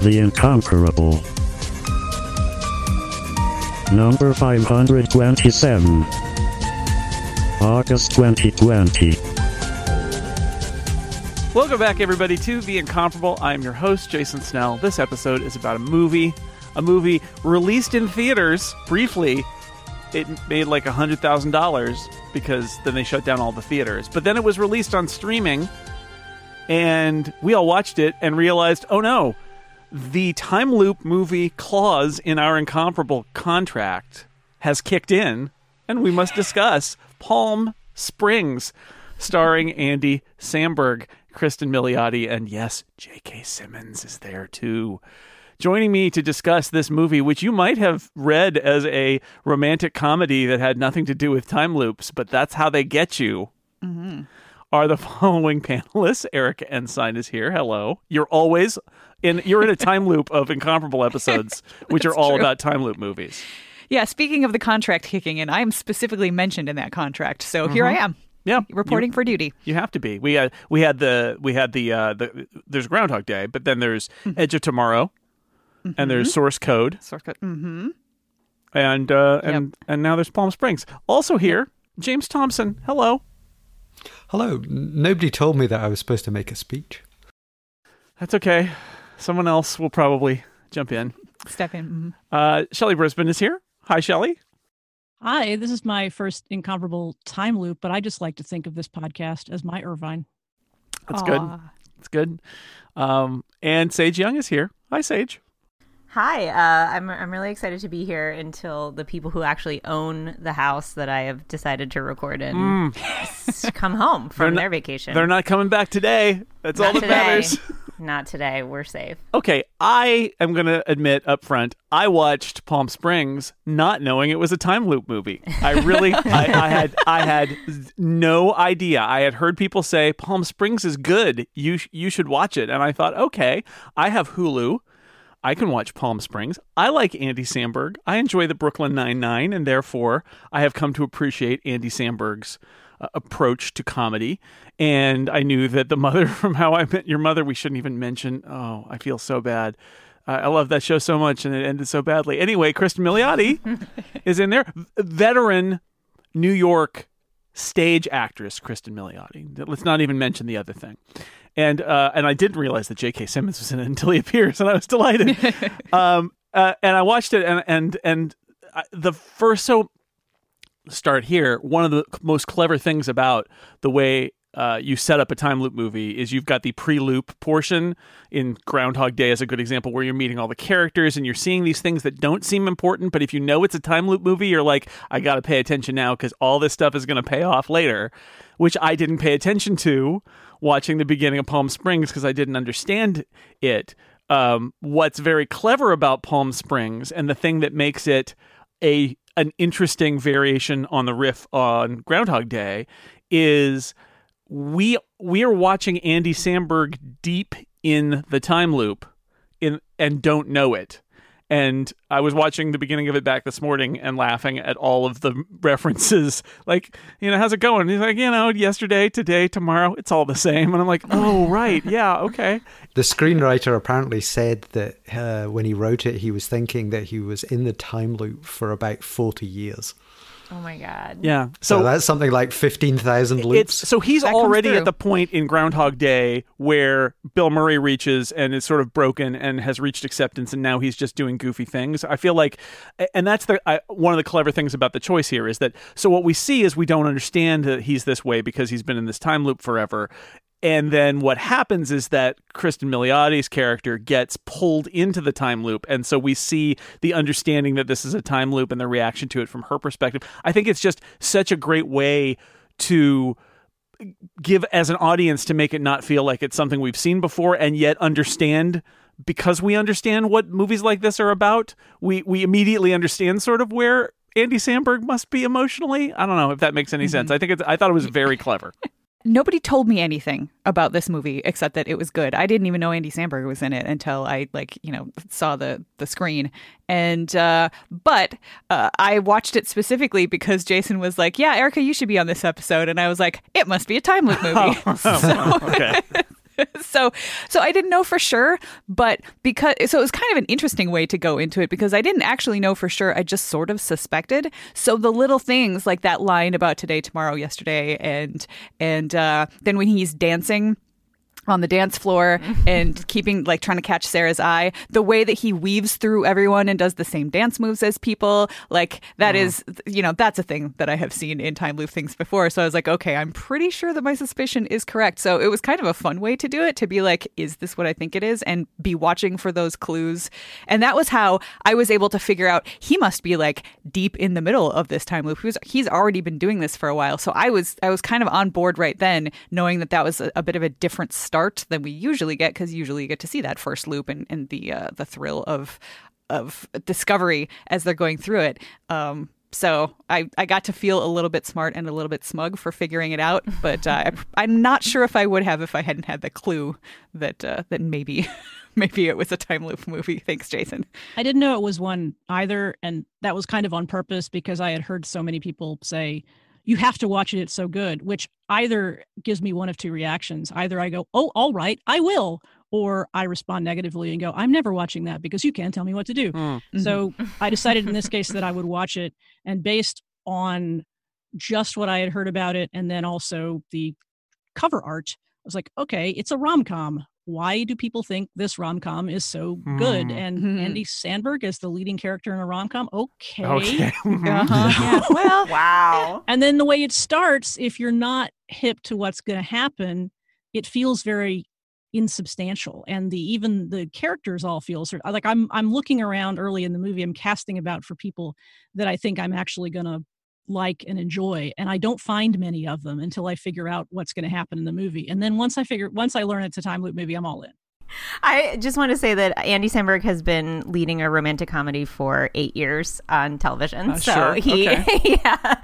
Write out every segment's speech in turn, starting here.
The Incomparable. Number 527. August 2020. Welcome back, everybody, to The Incomparable. I'm your host, Jason Snell. This episode is about a movie, a movie released in theaters briefly. It made like $100,000 because then they shut down all the theaters. But then it was released on streaming, and we all watched it and realized, oh no, the time loop movie clause in our Incomparable contract has kicked in, and we must discuss Palm Springs, starring Andy Samberg, Cristin Milioti, and yes, J.K. Simmons is there too. Joining me to discuss this movie, which you might have read as a romantic comedy that had nothing to do with time loops, but that's how they get you, mm-hmm. Are the following panelists. Erica Ensign is here. Hello. You're always in. You're in a time loop of incomparable episodes, which are all true. about time loop movies. Yeah, speaking of the contract kicking in, I am specifically mentioned in that contract. So here I am, Yeah, reporting for duty. You have to be. We had we had the we had the uh the there's Groundhog Day, but then there's Edge of Tomorrow, and there's Source Code, Source code. Mm-hmm. and uh and and now there's Palm Springs. Also here, James Thompson. Hello. Hello. Nobody told me that I was supposed to make a speech. That's okay. Someone else will probably jump in. Step in. mhm. Uh Shelley Brisbane is here. Hi, Shelley. Hi, this is my first incomparable time loop, but I just like to think of this podcast as my Irvine. That's good. Aw. That's good. Um, and Sage Young is here. Hi, Sage. Hi, uh, I'm I'm really excited to be here until the people who actually own the house that I have decided to record in s- come home from not- their vacation. They're not coming back today. That's all Not that today. matters. Not today. We're safe. Okay, I am going to admit up front, I watched Palm Springs not knowing it was a time loop movie. I really, I, I had, I had no idea. I had heard people say Palm Springs is good. You, you should watch it, and I thought, okay, I have Hulu. I can watch Palm Springs. I like Andy Samberg. I enjoy the Brooklyn Nine Nine, and therefore I have come to appreciate Andy Samberg's uh, approach to comedy. And I knew that the mother from How I Met Your Mother, we shouldn't even mention. Oh, I feel so bad. Uh, I love that show so much, and it ended so badly. Anyway, Cristin Milioti is in there. Veteran New York stage actress Cristin Milioti. Let's not even mention the other thing. And uh, and I didn't realize that J.K. Simmons was in it until he appears, and I was delighted. um, uh, and I watched it, and and and I, the first so start here. One of the most clever things about the way uh, you set up a time loop movie is you've got the pre-loop portion in Groundhog Day as a good example where you're meeting all the characters and you're seeing these things that don't seem important, but if you know it's a time loop movie, you're like, I got to pay attention now because all this stuff is going to pay off later, which I didn't pay attention to watching the beginning of Palm Springs because I didn't understand it. Um, what's very clever about Palm Springs and the thing that makes it a an interesting variation on the riff on Groundhog Day is we we are watching Andy Samberg deep in the time loop in and don't know it. And I was watching the beginning of it back this morning and laughing at all of the references. Like, you know, how's it going? He's like, you know, yesterday, today, tomorrow, it's all the same. And I'm like, oh, right. Yeah, okay. The screenwriter apparently said that uh, when he wrote it, he was thinking that he was in the time loop for about 40 years. Oh my god. Yeah. So, So, that's something like 15,000 loops. It's so he's That already at the point in Groundhog Day where Bill Murray reaches and is sort of broken and has reached acceptance, and now he's just doing goofy things. I feel like, and that's the I, one of the clever things about the choice here is that so what we see is we don't understand that he's this way because he's been in this time loop forever. And then what happens is that Cristin Milioti's character gets pulled into the time loop. And so we see the understanding that this is a time loop and the reaction to it from her perspective. I think it's just such a great way to give as an audience to make it not feel like it's something we've seen before and yet understand. Because we understand what movies like this are about we we immediately understand sort of where Andy Samberg must be emotionally. I don't know if that makes any mm-hmm. sense. I think it's I thought it was very clever Nobody told me anything about this movie except that it was good. I didn't even know Andy Samberg was in it until I like you know saw the the screen. And uh, but uh, I watched it specifically because Jason was like, "Yeah, Erica, you should be on this episode," and I was like, "It must be a time loop movie." so, okay so so I didn't know for sure, but because so it was kind of an interesting way to go into it because I didn't actually know for sure. I just sort of suspected. So the little things like that line about today, tomorrow, yesterday, and and uh, then when he's dancing on the dance floor and keeping like trying to catch Sarah's eye. The way that he weaves through everyone and does the same dance moves as people, like that is, you know, that's a thing that I have seen in time loop things before. So I was like, okay, I'm pretty sure that my suspicion is correct. So it was kind of a fun way to do it to be like, is this what I think it is? And be watching for those clues. And that was how I was able to figure out he must be like deep in the middle of this time loop. He was, he's already been doing this for a while. So I was I was kind of on board right then, knowing that that was a, a bit of a different start than we usually get because usually you get to see that first loop and, and the uh, the thrill of of discovery as they're going through it. Um, so I, I got to feel a little bit smart and a little bit smug for figuring it out, but uh, I, I'm not sure if I would have if I hadn't had the clue that uh, that maybe maybe it was a time loop movie. Thanks, Jason. I didn't know it was one either, and that was kind of on purpose because I had heard so many people say, "You have to watch it; it's so good." Which either gives me one of two reactions: either I go, "Oh, all right, I will," or I respond negatively and go, "I'm never watching that because you can't tell me what to do." Hmm. Mm-hmm. So I decided in this case that I would watch it, and based on just what I had heard about it, and then also the cover art, I was like, "Okay, it's a rom com." Why do people think this rom com is so good? Hmm. And Mhm. Andy Samberg is the leading character in a rom com. Okay. Okay. Uh-huh. Yeah, well, Wow. and then the way it starts, if you're not hip to what's going to happen, it feels very insubstantial and the even the characters all feel sort of like i'm i'm looking around early in the movie i'm casting about for people that i think i'm actually going to like and enjoy and i don't find many of them until i figure out what's going to happen in the movie and then once i figure once i learn it's a time loop movie i'm all in I just want to say that Andy Samberg has been leading a romantic comedy for eight years on television. Uh, so sure. he, Okay. yeah,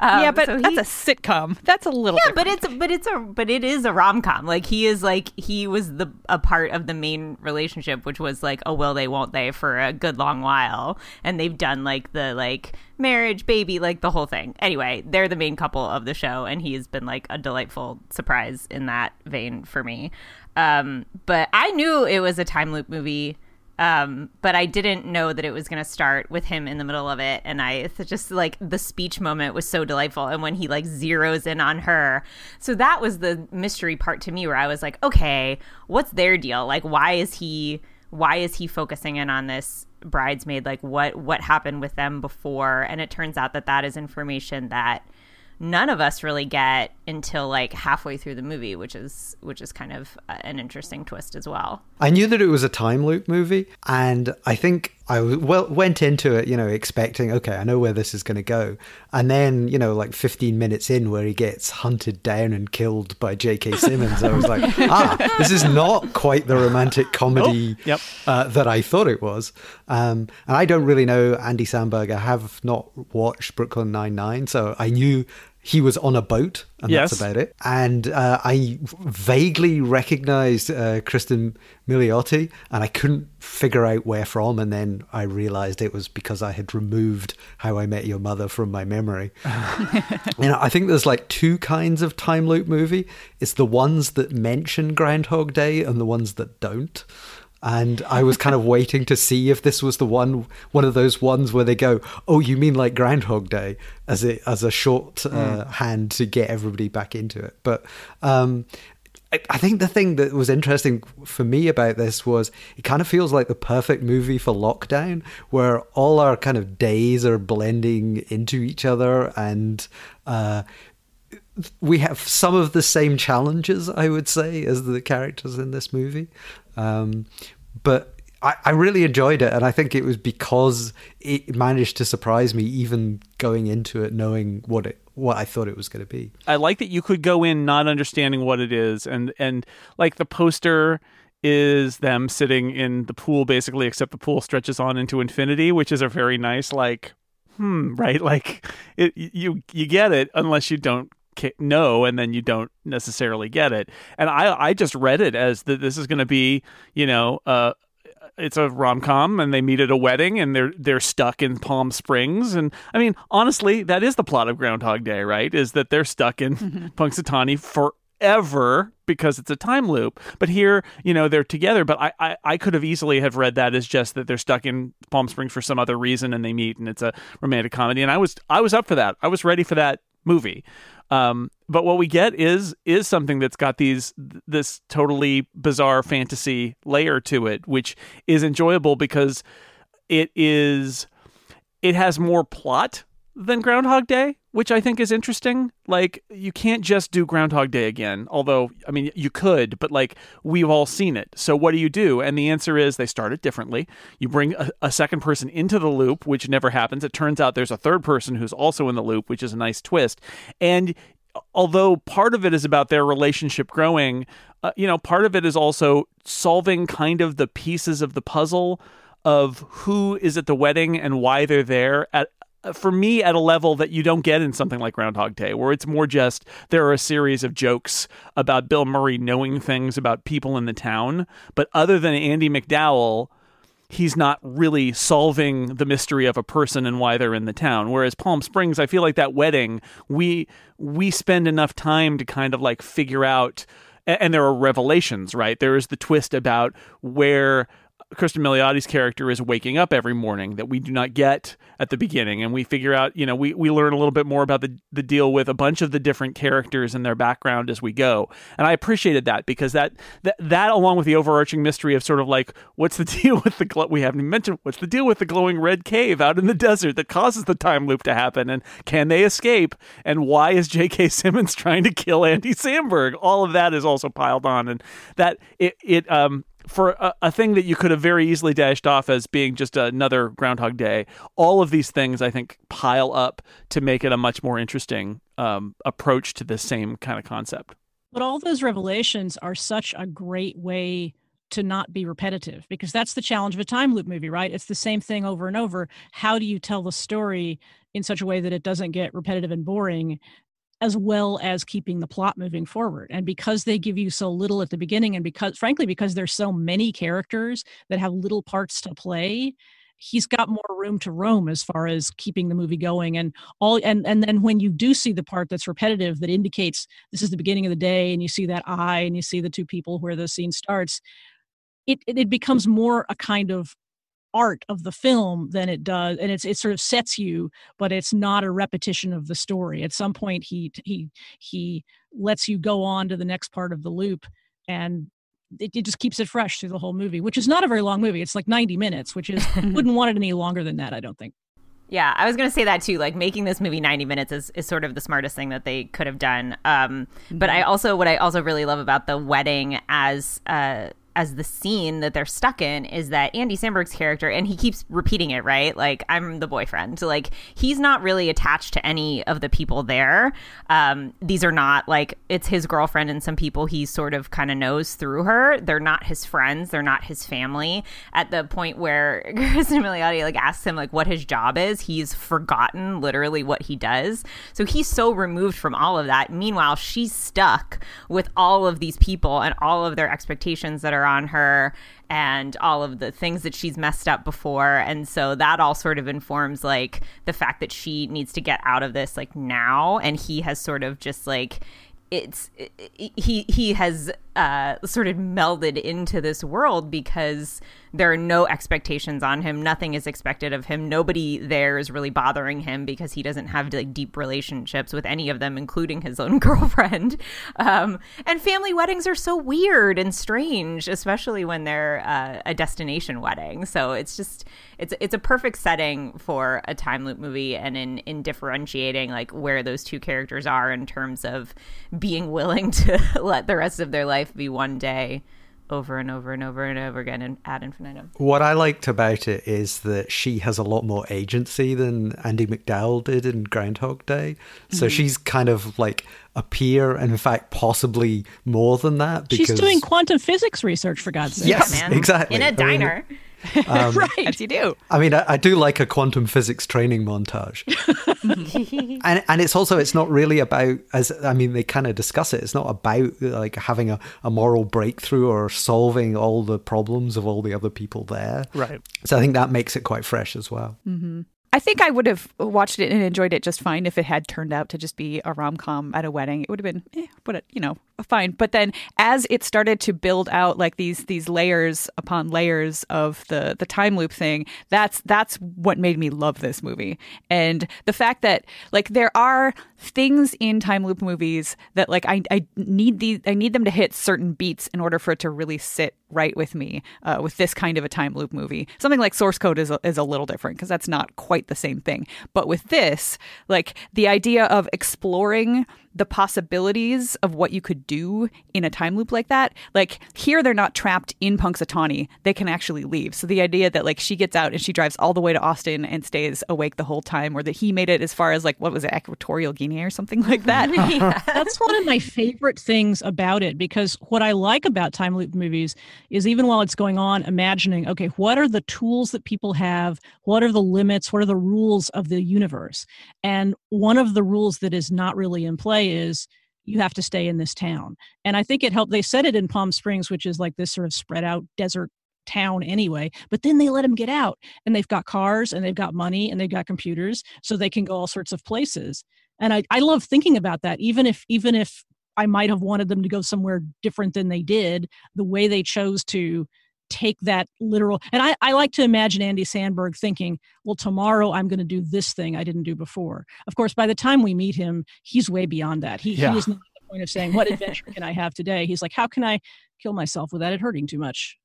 Um, yeah, but so that's he- a sitcom. That's a little yeah, but it's but it's a but it is a rom com. Like he is like he was the a part of the main relationship, which was like oh will they won't they for a good long while, and they've done like the like marriage, baby, like the whole thing. Anyway, they're the main couple of the show, and he has been like a delightful surprise in that vein for me. Um, but I knew it was a time loop movie. Um, but I didn't know that it was going to start with him in the middle of it. And I just like the speech moment was so delightful. And when he like zeroes in on her. So that was the mystery part to me where I was like, okay, what's their deal? Like, why is he, why is he focusing in on this bridesmaid? Like what, what happened with them before? And it turns out that that is information that none of us really get until like halfway through the movie, which is, which is kind of uh, an interesting twist as well. I knew that it was a time loop movie, and I think I well went into it, you know, expecting, okay, I know where this is going to go, and then, you know, like 15 minutes in, where he gets hunted down and killed by J.K. Simmons, I was like, ah, this is not quite the romantic comedy Oh, yep. uh, that I thought it was. Um, and I don't really know Andy Samberg. I have not watched Brooklyn Nine Nine, so I knew he was on a boat, and Yes. that's about it. And uh, I vaguely recognized uh, Cristin Milioti, and I couldn't figure out where from. And then I realized it was because I had removed How I Met Your Mother from my memory. you know, I think there's like two kinds of time loop movie. It's the ones that mention Groundhog Day and the ones that don't. And I was kind of waiting to see if this was the one, one of those ones where they go, "Oh, you mean like Groundhog Day?" as a as a short uh, hand to get everybody back into it. But um, I, I think the thing that was interesting for me about this was it kind of feels like the perfect movie for lockdown, where all our kind of days are blending into each other and. Uh, we have some of the same challenges, I would say, as the characters in this movie. Um, but I, I really enjoyed it, and I think it was because it managed to surprise me, even going into it knowing what it what I thought it was going to be. I like that you could go in not understanding what it is, and and like the poster is them sitting in the pool basically, except the pool stretches on into infinity, which is a very nice like, hmm, right? Like it, you you get it unless you don't know, and then you don't necessarily get it. And I I just read it as that this is going to be you know uh it's a rom com and they meet at a wedding and they're they're stuck in Palm Springs and I mean honestly that is the plot of Groundhog Day right is that they're stuck in Punxsutawney ever because it's a time loop. But here, you know, they're together. But I, I, I could have easily have read that as just that they're stuck in Palm Springs for some other reason and they meet and it's a romantic comedy. And I was I was up for that. I was ready for that movie. Um, but what we get is is something that's got these this totally bizarre fantasy layer to it, which is enjoyable because it is it has more plot than Groundhog Day, which I think is interesting. Like, you can't just do Groundhog Day again, although, I mean, you could, but like, we've all seen it. So, what do you do? And the answer is they start it differently. You bring a, a second person into the loop, which never happens. It turns out there's a third person who's also in the loop, which is a nice twist. And although part of it is about their relationship growing, uh, you know, part of it is also solving kind of the pieces of the puzzle of who is at the wedding and why they're there at for me at a level that you don't get in something like Groundhog Day, where it's more just there are a series of jokes about Bill Murray knowing things about people in the town. But other than Andie MacDowell, he's not really solving the mystery of a person and why they're in the town. Whereas Palm Springs, I feel like that wedding, we we spend enough time to kind of like figure out and there are revelations, right? There is the twist about where Cristin Milioti's character is waking up every morning that we do not get at the beginning, and we figure out, you know, we, we learn a little bit more about the the deal with a bunch of the different characters and their background as we go, and I appreciated that because that that that along with the overarching mystery of sort of like what's the deal with the gl- we haven't mentioned what's the deal with the glowing red cave out in the desert that causes the time loop to happen, and can they escape, and why is J.K. Simmons trying to kill Andy Samberg? All of that is also piled on, and that it it um for a, a, thing that you could have very easily dashed off as being just another Groundhog Day, all of these things I think pile up to make it a much more interesting um, approach to the same kind of concept. But all those revelations are such a great way to not be repetitive because that's the challenge of a time loop movie, right? It's the same thing over and over. How do you tell the story in such a way that it doesn't get repetitive and boring as well as keeping the plot moving forward. And because they give you so little at the beginning, and because, frankly, because there's so many characters that have little parts to play, he's got more room to roam as far as keeping the movie going and all and and then when you do see the part that's repetitive that indicates this is the beginning of the day and you see that eye and you see the two people where the scene starts it it, becomes more a kind of art of the film than it does and it's it sort of sets you but it's not a repetition of the story at some point he he he lets you go on to the next part of the loop and it, it just keeps it fresh through the whole movie which is not a very long movie it's like 90 minutes which is wouldn't want it any longer than that i don't think yeah, I was going to say that too. Like making this movie 90 minutes is, is sort of the smartest thing that they could have done. Um, but I also, what I also really love about the wedding as, uh, as the scene that they're stuck in is that Andy Samberg's character, and he keeps repeating it, right? Like, I'm the boyfriend. Like, he's not really attached to any of the people there. Um, these are not like it's his girlfriend and some people he sort of kind of knows through her. They're not his friends. They're not his family. At the point where Cristin Milioti like asks him like what his job is, he's forgotten literally what he does. So he's so removed from all of that. Meanwhile, she's stuck with all of these people and all of their expectations that are on her and all of the things that she's messed up before. And so that all sort of informs like the fact that she needs to get out of this like now. And he has sort of just like it's he he has uh, sort of melded into this world because there are no expectations on him. Nothing is expected of him. Nobody there is really bothering him because he doesn't have like deep relationships with any of them, including his own girlfriend. Um, and family weddings are so weird and strange, especially when they're uh, a destination wedding. So it's just it's it's a perfect setting for a time loop movie, and in in differentiating like where those two characters are in terms of being willing to let the rest of their life be one day over and over and over and over again and ad infinitum. What I liked about it is that she has a lot more agency than Andie MacDowell did in Groundhog Day. So mm-hmm. she's kind of like a peer, and in fact, possibly more than that. Because... She's doing quantum physics research, for God's sake. Yes, yeah, exactly. In a diner. I mean, Um, right. As you do. I mean, I, I, do like a quantum physics training montage. and and it's also it's not really about as I mean they kind of discuss it. It's not about like having a, a moral breakthrough or solving all the problems of all the other people there. Right. So I think that makes it quite fresh as well. Mm-hmm. I think I would have watched it and enjoyed it just fine if it had turned out to just be a rom com at a wedding. It would have been, eh, but you know, fine. But then as it started to build out like these these layers upon layers of the the time loop thing, that's that's what made me love this movie. And the fact that like there are things in time loop movies that like I, I need these I need them to hit certain beats in order for it to really sit right with me uh, with this kind of a time loop movie. Something like Source Code is a, is a little different because that's not quite the same thing. But with this, like the idea of exploring the possibilities of what you could do in a time loop like that, like here they're not trapped in Punxsutawney; they can actually leave. So the idea that like she gets out and she drives all the way to Austin and stays awake the whole time, or that he made it as far as like what was it, Equatorial Guinea or something like that. That's one of my favorite things about it because what I like about time loop movies is even while it's going on, imagining, okay, what are the tools that people have? What are the limits? What are the rules of the universe? And one of the rules that is not really in play is you have to stay in this town. And I think it helped. They said it in Palm Springs, which is like this sort of spread out desert town anyway but then they let them get out and they've got cars and they've got money and they've got computers so they can go all sorts of places and I, I love thinking about that even if even if i might have wanted them to go somewhere different than they did the way they chose to take that literal and I, I like to imagine andy samberg thinking well tomorrow i'm going to do this thing i didn't do before. Of course by the time we meet him he's way beyond that. He, Yeah. he is not at the point of saying what adventure can i have today? He's like how can i kill myself without it hurting too much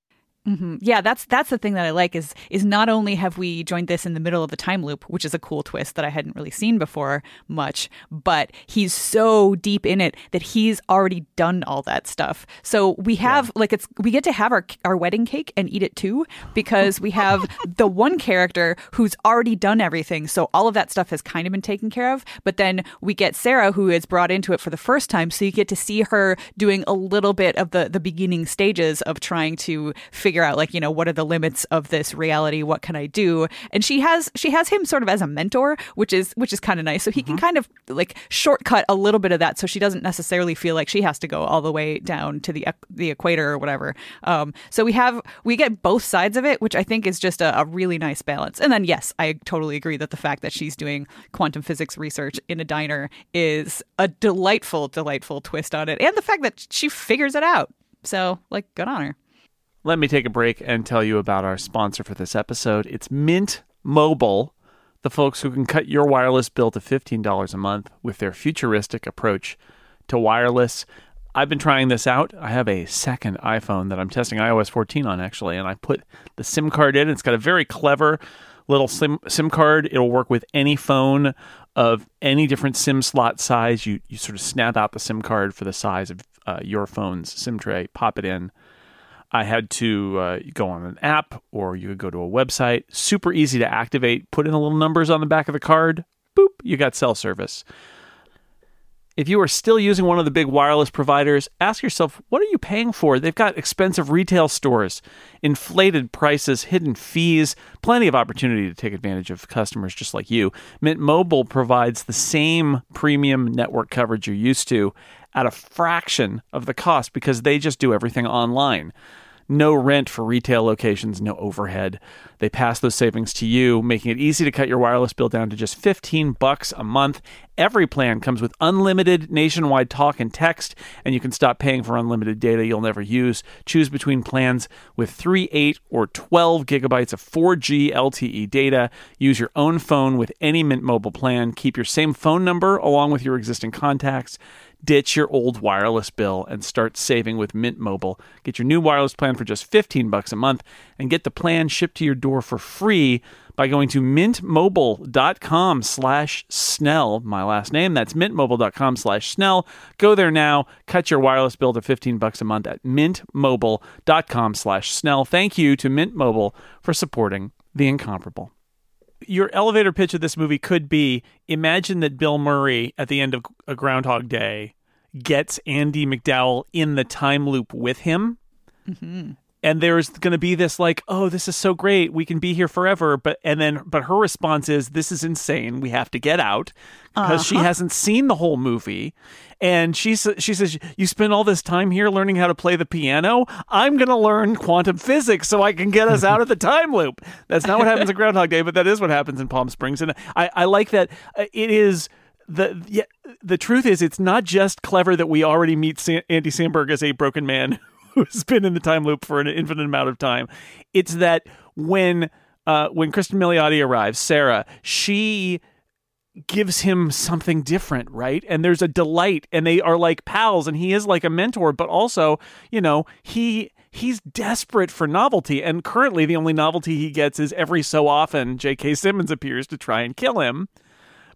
hmm Yeah, that's that's the thing that I like is is not only have we joined this in the middle of the time loop, which is a cool twist that I hadn't really seen before much, but he's so deep in it that he's already done all that stuff. So we have like it's we get to have our our wedding cake and eat it too because we have the one character who's already done everything. So all of that stuff has kind of been taken care of, but then we get Sarah who is brought into it for the first time, so you get to see her doing a little bit of the the beginning stages of trying to figure out like you know what are the limits of this reality? What can i do? And she has she has him sort of as a mentor which is which is kind of nice. So he can kind of like shortcut a little bit of that so she doesn't necessarily feel like she has to go all the way down to the the equator or whatever. Um so we have we get both sides of it which i think is just a, a really nice balance. And then yes i totally agree that the fact that she's doing quantum physics research in a diner is a delightful delightful twist on it and the fact that she figures it out. So like good on her Let me take a break and tell you about our sponsor for this episode. It's Mint Mobile, the folks who can cut your wireless bill to $15 a month with their futuristic approach to wireless. I've been trying this out. I have a second iPhone that I'm testing iOS 14 on actually, and I put the SIM card in. It's got a very clever little SIM SIM card. It'll work with any phone of any different SIM slot size. You you sort of snap out the SIM card for the size of uh, your phone's SIM tray, pop it in. I had to uh, go on an app or you could go to a website. Super easy to activate. Put in the little numbers on the back of the card. Boop, you got cell service. If you are still using one of the big wireless providers, ask yourself, what are you paying for? They've got expensive retail stores, inflated prices, hidden fees, plenty of opportunity to take advantage of customers just like you. Mint Mobile provides the same premium network coverage you're used to at a fraction of the cost because they just do everything online. No rent for retail locations, no overhead. They pass those savings to you, making it easy to cut your wireless bill down to just 15 bucks a month. Every plan comes with unlimited nationwide talk and text, and you can stop paying for unlimited data you'll never use. Choose between plans with 3, 8, or 12 gigabytes of 4G LTE data. Use your own phone with any Mint Mobile plan. Keep your same phone number along with your existing contacts. Ditch your old wireless bill and start saving with Mint Mobile. Get your new wireless plan for just 15 bucks a month and get the plan shipped to your door for free by going to mintmobile.com slash snell my last name. That's mintmobile.com slash snell. Go there now. Cut your wireless bill to 15 bucks a month at mintmobile.com slash snell. Thank you to mint mobile for supporting the incomparable your elevator pitch of this movie could be imagine that Bill Murray at the end of a Groundhog Day gets Andie MacDowell in the time loop with him. Mm-hmm. And there's going to be this like, oh, this is so great, we can be here forever. But and then, but her response is, this is insane. We have to get out because she hasn't seen the whole movie. And she she says, you spend all this time here learning how to play the piano. I'm going to learn quantum physics so I can get us out of the time loop. That's not what happens in Groundhog Day, but that is what happens in Palm Springs. And I, I like that uh, it is the yeah, the truth is, it's not just clever that we already meet Sa- Andy Samberg as a broken man who's been in the time loop for an infinite amount of time. It's that when uh, when Cristin Milioti arrives, Sarah, she gives him something different, right? And there's a delight, and they are like pals, and he is like a mentor, but also, you know, he he's desperate for novelty, and currently the only novelty he gets is every so often J.K. Simmons appears to try and kill him,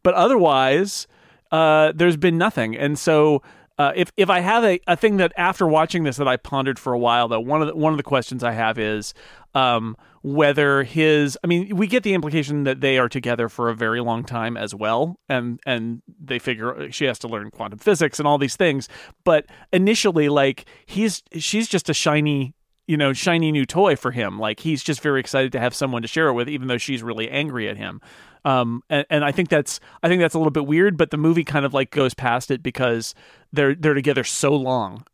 but otherwise, uh, there's been nothing, and so. Uh, if if I have a, a thing that after watching this that I pondered for a while though one of the, one of the questions I have is um, whether his I mean we get the implication that they are together for a very long time as well and and they figure she has to learn quantum physics and all these things. But initially like he's she's just a shiny you know shiny new toy for him. Like he's just very excited to have someone to share it with even though she's really angry at him um, and, and I think that's I think that's a little bit weird, but the movie kind of like goes past it because they're they're together so long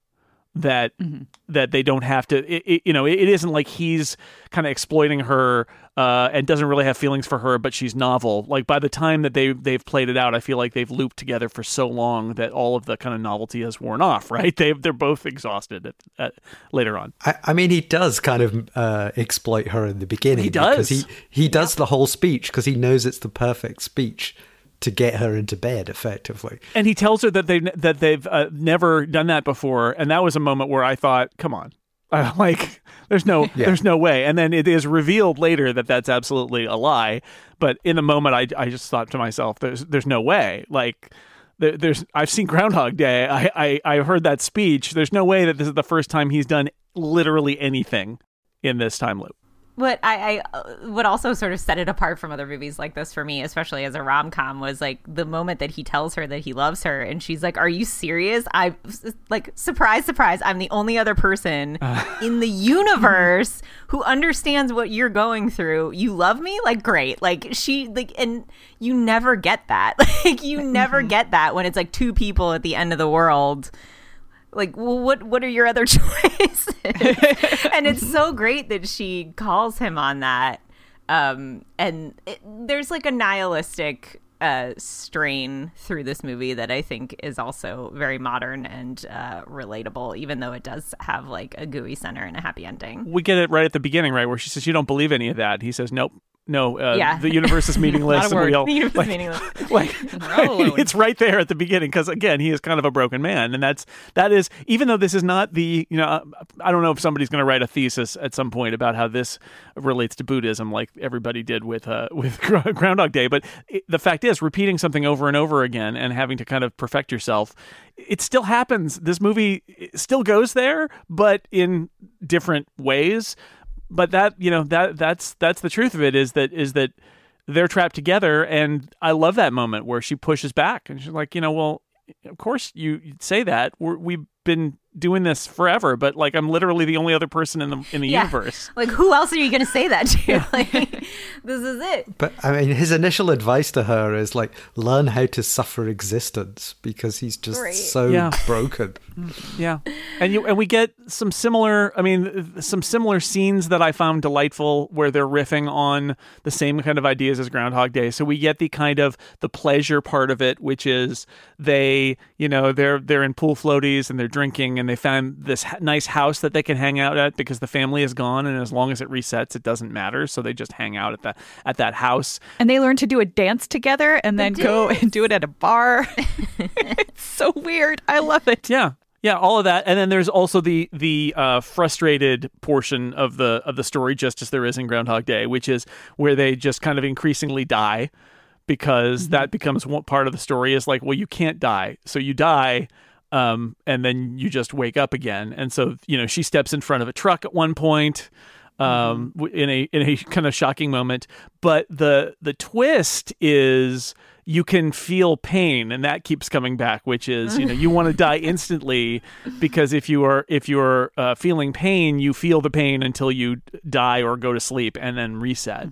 that Mm-hmm. that they don't have to it, it- you know it, it isn't like he's kind of exploiting her uh, and doesn't really have feelings for her but she's novel like by the time that they they've played it out i feel like they've looped together for so long that all of the kind of novelty has worn off right they they're both exhausted at, at, later on I, I mean, he does kind of uh, exploit her in the beginning. He does. he he does the whole speech because he knows it's the perfect speech to get her into bed effectively. and he tells her that they that they've uh, never done that before and that was a moment where i thought come on uh, like there's no Yeah. there's no way and then it is revealed later that that's absolutely a lie but in the moment i, I just thought to myself there's there's no way like there, there's I've seen Groundhog Day. I, I I heard that speech. There's no way that this is the first time he's done literally anything in this time loop. What I, I uh, what also sort of set it apart from other movies like this for me, especially as a rom com, was like the moment that he tells her that he loves her, and she's like, "Are you serious?" I like surprise, surprise. I'm the only other person in the universe who understands what you're going through. You love me, like great, like she like, and you never get that. Like you never get that when it's like two people at the end of the world like well, what what are your other choices and it's so great that she calls him on that um and it, there's like a nihilistic uh strain through this movie that i think is also very modern and uh relatable even though it does have like a gooey center and a happy ending We get it right at the beginning, right, where she says, "You don't believe any of that." He says, "Nope." No, uh, Yeah. the universe is meaningless. Not a and we word. all- The universe is meaningless. like it's right there at the beginning because again he is kind of a broken man and that's that is even though this is not the you know i don't know if somebody's going to write a thesis at some point about how this relates to buddhism like everybody did with uh with groundhog day but it, the fact is repeating something over and over again and having to kind of perfect yourself it still happens this movie still goes there but in different ways but that you know that that's that's the truth of it is that is that they're trapped together. And i love that moment where she pushes back and she's like you know well of course you say that. We're, we've been doing this forever but like i'm literally the only other person in the in the Yeah. universe like who else are you gonna say that to like this is it But I mean, his initial advice to her is like, learn how to suffer existence because he's just Right. so Yeah. broken. Yeah, and you and we get some similar. I mean, some similar scenes that I found delightful, where they're riffing on the same kind of ideas as Groundhog Day. So we get the kind of the pleasure part of it, which is they, you know, they're they're in pool floaties and they're drinking, and they found this nice house that they can hang out at because the family is gone, and as long as it resets, it doesn't matter. So they just hang out at that at that house. And they learn to do a dance together and then go and do it at a bar. it's so weird. I love it. Yeah. Yeah, all of that, and then there's also the the uh, frustrated portion of the of the story, just as there is in Groundhog Day, which is where they just kind of increasingly die, because that becomes one part of the story. Is like, well, you can't die, so you die, um, and then you just wake up again. And so, you know, she steps in front of a truck at one point, um, in a in a kind of shocking moment. But the the twist is you can feel pain, and that keeps coming back, which is you know you want to die instantly because if you are if you're uh, feeling pain, you feel the pain until you die or go to sleep and then reset.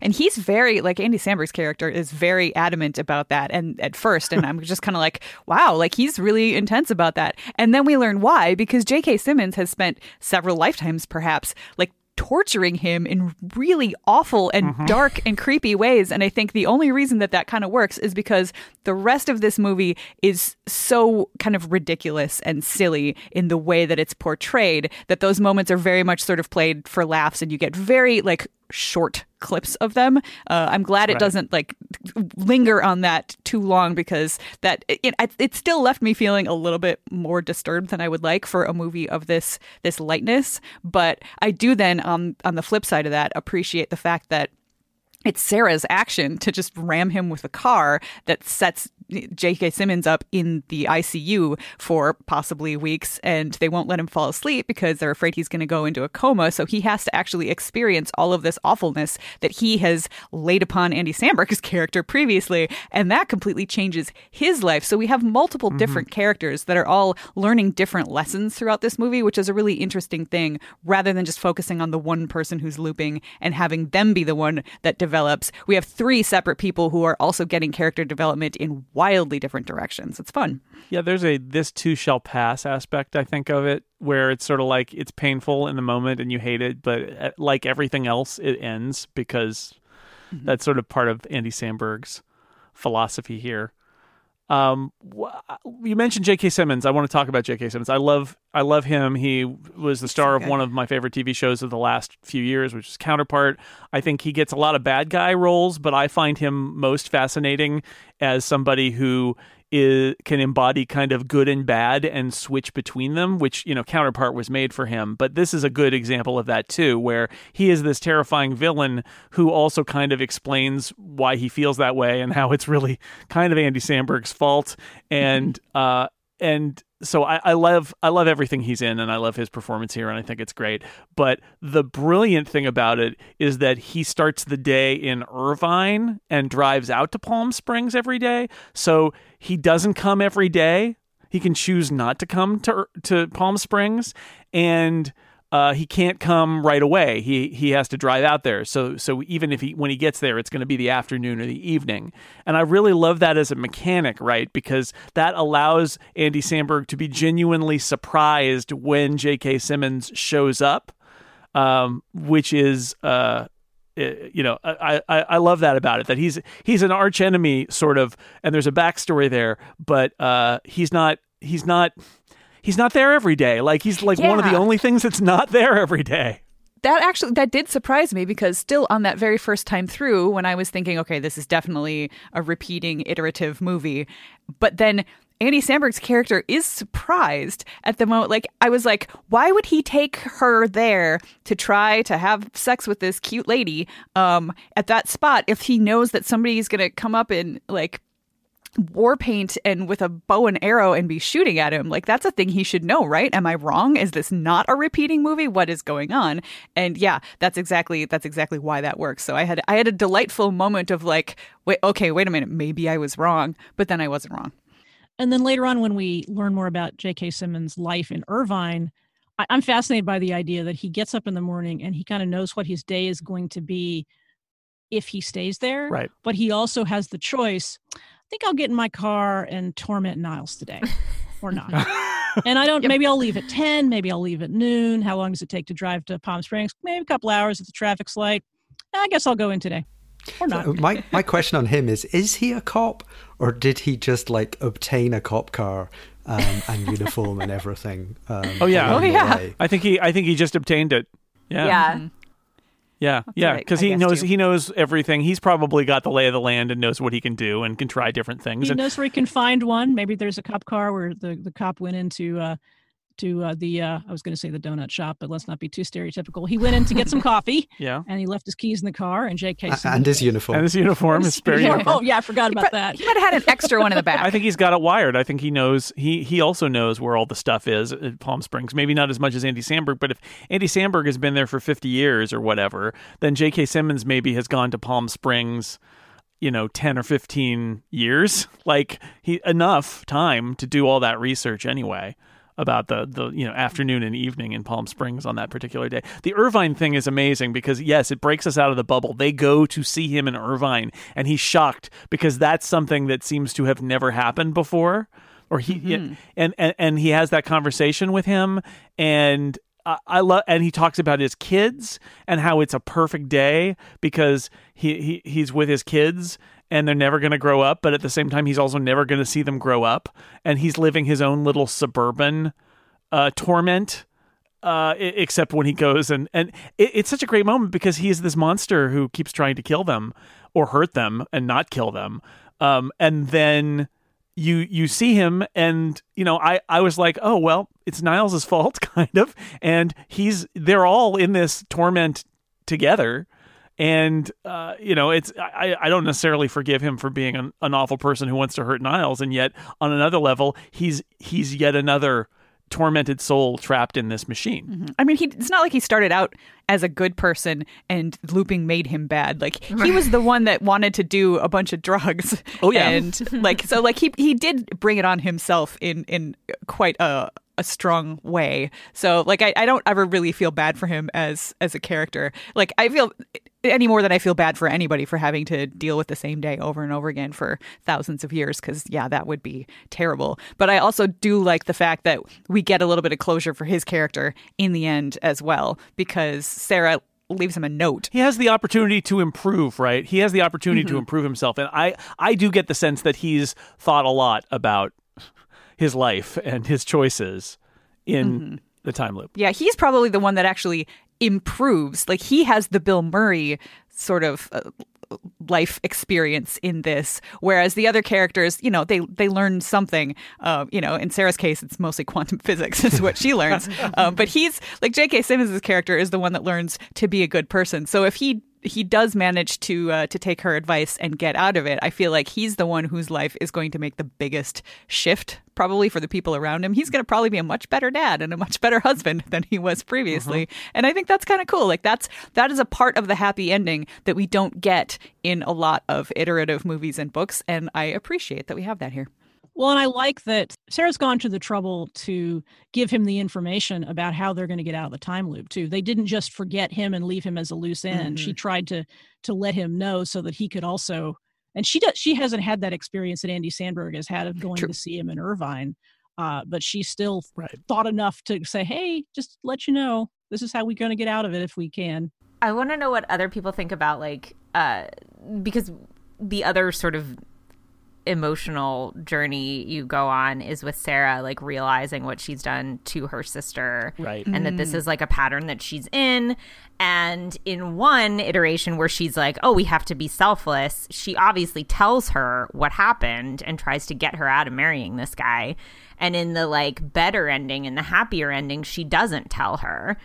And he's very like Andy Samberg's character is very adamant about that. And at first, and I'm just kind of like, wow, like he's really intense about that. And then we learn why because J.K. Simmons has spent several lifetimes, perhaps, like torturing him in really awful and mm-hmm. dark and creepy ways. And I think the only reason that that kind of works is because the rest of this movie is so kind of ridiculous and silly in the way that it's portrayed that those moments are very much sort of played for laughs and you get very like short clips of them. Uh, I'm glad it doesn't like linger on that too long because that it, it, it still left me feeling a little bit more disturbed than I would like for a movie of this this lightness. But I do then on on the flip side of that appreciate the fact that it's Sarah's action to just ram him with a car that sets J.K. Simmons up in the ICU for possibly weeks, and they won't let him fall asleep because they're afraid he's going to go into a coma. So he has to actually experience all of this awfulness that he has laid upon Andy Samberg's character previously, and that completely changes his life. So we have multiple mm-hmm. different characters that are all learning different lessons throughout this movie, which is a really interesting thing, rather than just focusing on the one person who's looping and having them be the one that develops. We have three separate people who are also getting character development in wildly different directions. It's fun. Yeah, there's a this too shall pass aspect, I think, of it, where it's sort of like it's painful in the moment and you hate it, but uh, like everything else, it ends because that's sort of part of Andy Samberg's philosophy here. Um, you mentioned J.K. Simmons. I want to talk about J.K. Simmons. I love, I love him. He was the star of one of my favorite TV shows of the last few years, which is Counterpart. I think he gets a lot of bad guy roles, but I find him most fascinating as somebody who is, can embody kind of good and bad and switch between them, which, you know, Counterpart was made for him. But this is a good example of that too, where he is this terrifying villain who also kind of explains why he feels that way and how it's really kind of Andy Samberg's fault. And, uh, and so I, I love I love everything he's in and I love his performance here and I think it's great. But the brilliant thing about it is that he starts the day in Irvine and drives out to Palm Springs every day. So he doesn't come every day. He can choose not to come to to Palm Springs and uh, he can't come right away. He he has to drive out there. So so even if he when he gets there, it's going to be the afternoon or the evening. And I really love that as a mechanic, right? Because that allows Andy Samberg to be genuinely surprised when J.K. Simmons shows up, um, which is. Uh, uh, you know, I, I I love that about it. That he's he's an arch enemy, sort of, and there's a backstory there, but uh, he's not he's not he's not there every day. Like he's like one of the only things that's not there every day. that actually that did surprise me because still on that very first time through when i was thinking okay this is definitely a repeating iterative movie but then andy samberg's character is surprised at the moment like i was like why would he take her there to try to have sex with this cute lady um at that spot if he knows that somebody's gonna come up and like war paint and with a bow and arrow and be shooting at him. Like that's a thing he should know, right? Am I wrong? Is this not a repeating movie? What is going on? And yeah, that's exactly that's exactly why that works. So I had I had a delightful moment of like, wait, okay, wait a minute, maybe I was wrong, but then I wasn't wrong. And then later on, when we learn more about J.K. Simmons' life in Irvine, I, I'm fascinated by the idea that he gets up in the morning and he kind of knows what his day is going to be if he stays there. Right. But he also has the choice. I think I'll get in my car and torment Niles today, or not. and I don't. Maybe I'll leave at ten. Maybe I'll leave at noon. How long does it take to drive to Palm Springs? Maybe a couple hours if the traffic's light. I guess I'll go in today, or not. Uh, My my question on him is: Is he a cop, or did he just like obtain a cop car um, and uniform and everything? Um, Oh, yeah. Oh, yeah. I think he I think he just obtained it. Yeah. Yeah. Yeah. Yeah. Because he knows too. he knows everything. He's probably got the lay of the land and knows what he can do and can try different things. He And knows where he can find one. Maybe there's a cop car where the, the cop went into uh, to uh, the uh, I was going to say the donut shop, but let's not be too stereotypical. He went in to get some coffee, yeah. and he left his keys in the car. And J.K. A- Simmons- and his uniform. And his uniform, his spare Yeah, uniform. Oh yeah, I forgot about that. He might have had an extra one in the back. I think he's got it wired. I think he knows he he also knows where all the stuff is at Palm Springs. Maybe not as much as Andy Samberg, but if Andy Samberg has been there for 50 years or whatever, then J.K. Simmons maybe has gone to Palm Springs, you know, 10 or 15 years. Like he enough time to do all that research anyway about the the you know afternoon and evening in Palm Springs on that particular day. The Irvine thing is amazing because yes, it breaks us out of the bubble. They go to see him in Irvine and he's shocked because that's something that seems to have never happened before or he mm-hmm. and, and and he has that conversation with him and I, I love, and he talks about his kids and how it's a perfect day because he, he he's with his kids and they're never going to grow up, but at the same time, he's also never going to see them grow up, and he's living his own little suburban uh, torment. Uh, except when he goes and and it, it's such a great moment because he is this monster who keeps trying to kill them or hurt them and not kill them. Um, and then you you see him and you know I I was like oh well it's Niles' fault kind of and he's they're all in this torment together and uh, you know it's I, I don't necessarily forgive him for being an, an awful person who wants to hurt Niles and yet on another level he's he's yet another tormented soul trapped in this machine I mean, he, it's not like he started out as a good person and looping made him bad. Like he was the one that wanted to do a bunch of drugs. Oh, yeah. and like so, like he he did bring it on himself in in quite a a strong way. So like I, I don't ever really feel bad for him as as a character. Like I feel any more than I feel bad for anybody for having to deal with the same day over and over again for thousands of years because yeah, that would be terrible. But I also do like the fact that we get a little bit of closure for his character in the end as well because Sarah leaves him a note. he has the opportunity to improve right he has the opportunity to mm-hmm. improve himself and i i do get the sense that he's thought a lot about his life and his choices in the time loop Yeah, he's probably the one that actually improves. Like he has the Bill Murray sort of uh, life experience in this, whereas the other characters, you know, they they learn something. Uh, you know, in Sarah's case, it's mostly quantum physics is what she learns. um, but he's like J.K. Simmons' character is the one that learns to be a good person. So if he he does manage to uh, to take her advice and get out of it. I feel like he's the one whose life is going to make the biggest shift, probably for the people around him. He's going to probably be a much better dad and a much better husband than he was previously, and I think that's kind of cool. Like that's that is a part of the happy ending that we don't get in a lot of iterative movies and books, and I appreciate that we have that here. Well, and I like that Sarah's gone to the trouble to give him the information about how they're going to get out of the time loop too. They didn't just forget him and leave him as a loose end. She tried to to let him know so that he could also and she does she hasn't had that experience that Andy Samberg has had of going True. to see him in Irvine. Uh, but she still Right. thought enough to say, "Hey, just let you know, this is how we're going to get out of it if we can." I want to know what other people think about like uh because the other sort of emotional journey you go on is with Sarah like realizing what she's done to her sister. Right. and that this mm-hmm. is like a pattern that she's in. And in one iteration where she's like oh we have to be selfless she obviously tells her what happened and tries to get her out of marrying this guy. And in the like better ending and the happier ending she doesn't tell her.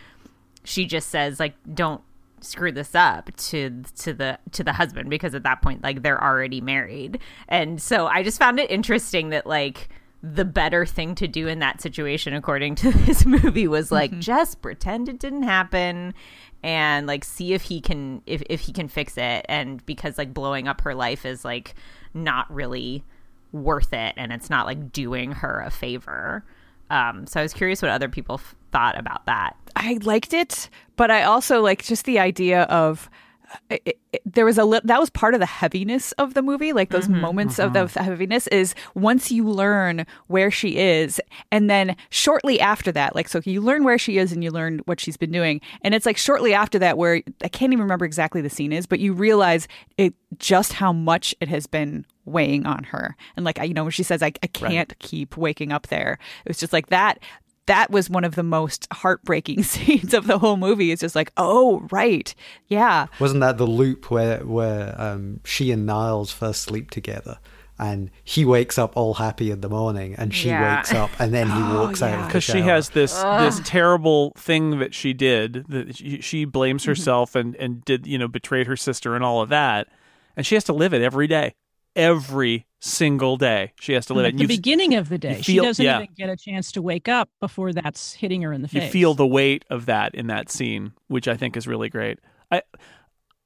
She just says like don't screw this up to to the to the husband because at that point like they're already married. And so i just found it interesting that like the better thing to do in that situation according to this movie was like just pretend it didn't happen and like see if he can if, if he can fix it. And because like blowing up her life is like not really worth it and it's not like doing her a favor. Um so i was curious what other people f- thought about that I liked it, but I also like just the idea of uh, it, it- there was a li- that was part of the heaviness of the movie like those mm-hmm. moments of the mm-hmm. heaviness is once you learn where she is and then shortly after that like so you learn where she is and you learn what she's been doing and it's like shortly after that where i can't even remember exactly the scene is but you realize it just how much it has been weighing on her and like I, you know when she says i, I can't keep waking up there it was just like that that was one of the most heartbreaking scenes of the whole movie. It's just like, oh, right. Yeah. Wasn't that the loop where where um, she and Niles first sleep together, and he wakes up all happy in the morning, and she Yeah. wakes up, and then he walks out of the because she has this this terrible thing that she did that she, she blames herself and and did you know betrayed her sister and all of that and she has to live it every day every single day. She has to live it. At And the you- beginning of the day, she doesn't yeah. even get a chance to wake up before that's hitting her in the face. you feel the weight of that in that scene which i think is really great. I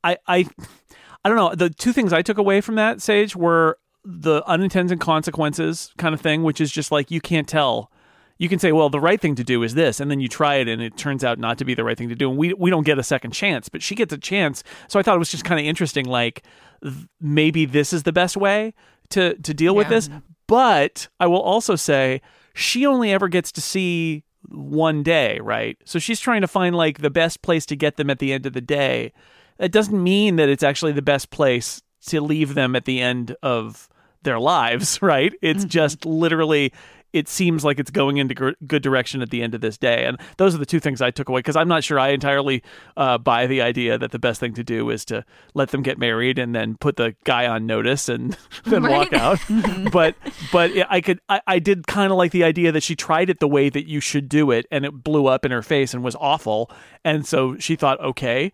i i i don't know. The two things i took away from that sage were the unintended consequences kind of thing which is just like you can't tell. You can say well the right thing to do is this and then you try it and it turns out not to be the right thing to do and we we don't get a second chance but she gets a chance. So i thought it was just kind of interesting like th- maybe this is the best way to to deal with this but i will also say she only ever gets to see one day, right? So she's trying to find like the best place to get them at the end of the day. That doesn't mean that it's actually the best place to leave them at the end of their lives, right? It's mm-hmm. just literally it seems like it's going into gr- good direction at the end of this day. And those are the two things I took away because I'm not sure I entirely uh, buy the idea that the best thing to do is to let them get married and then put the guy on notice and then walk out. but but I could I, I did kind of like the idea that she tried it the way that you should do it and it blew up in her face and was awful. And so she thought, okay,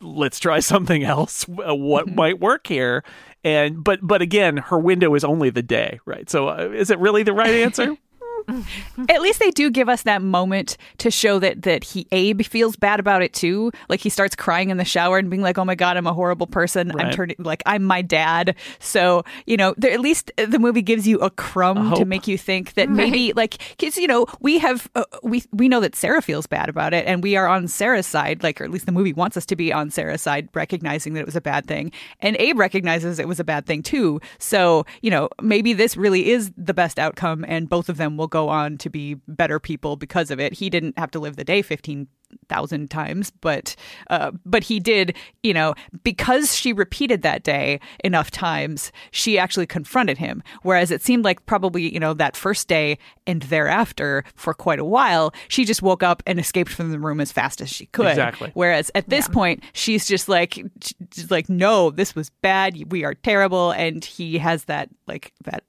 let's try something else Uh, what might work here. And but but again her window is only the day right? So uh, is it really the right answer At least they do give us that moment to show that that he Abe feels bad about it too. Like he starts crying in the shower and being like, "Oh my god, I'm a horrible person. I'm turning like I'm my dad." So you know, at least the movie gives you a crumb to make you think that maybe like because you know we have uh, we we know that Sarah feels bad about it, and we are on Sarah's side. Like, or at least the movie wants us to be on Sarah's side, recognizing that it was a bad thing, and Abe recognizes it was a bad thing too. So you know, maybe this really is the best outcome, and both of them will go on to be better people because of it. He didn't have to live the day fifteen thousand times, but uh, but he did. You know, because she repeated that day enough times, she actually confronted him. Whereas it seemed like probably you know that first day and thereafter for quite a while, she just woke up and escaped from the room as fast as she could. Exactly. Whereas at this point, she's just like, just like, no, this was bad. We are terrible. And he has that like that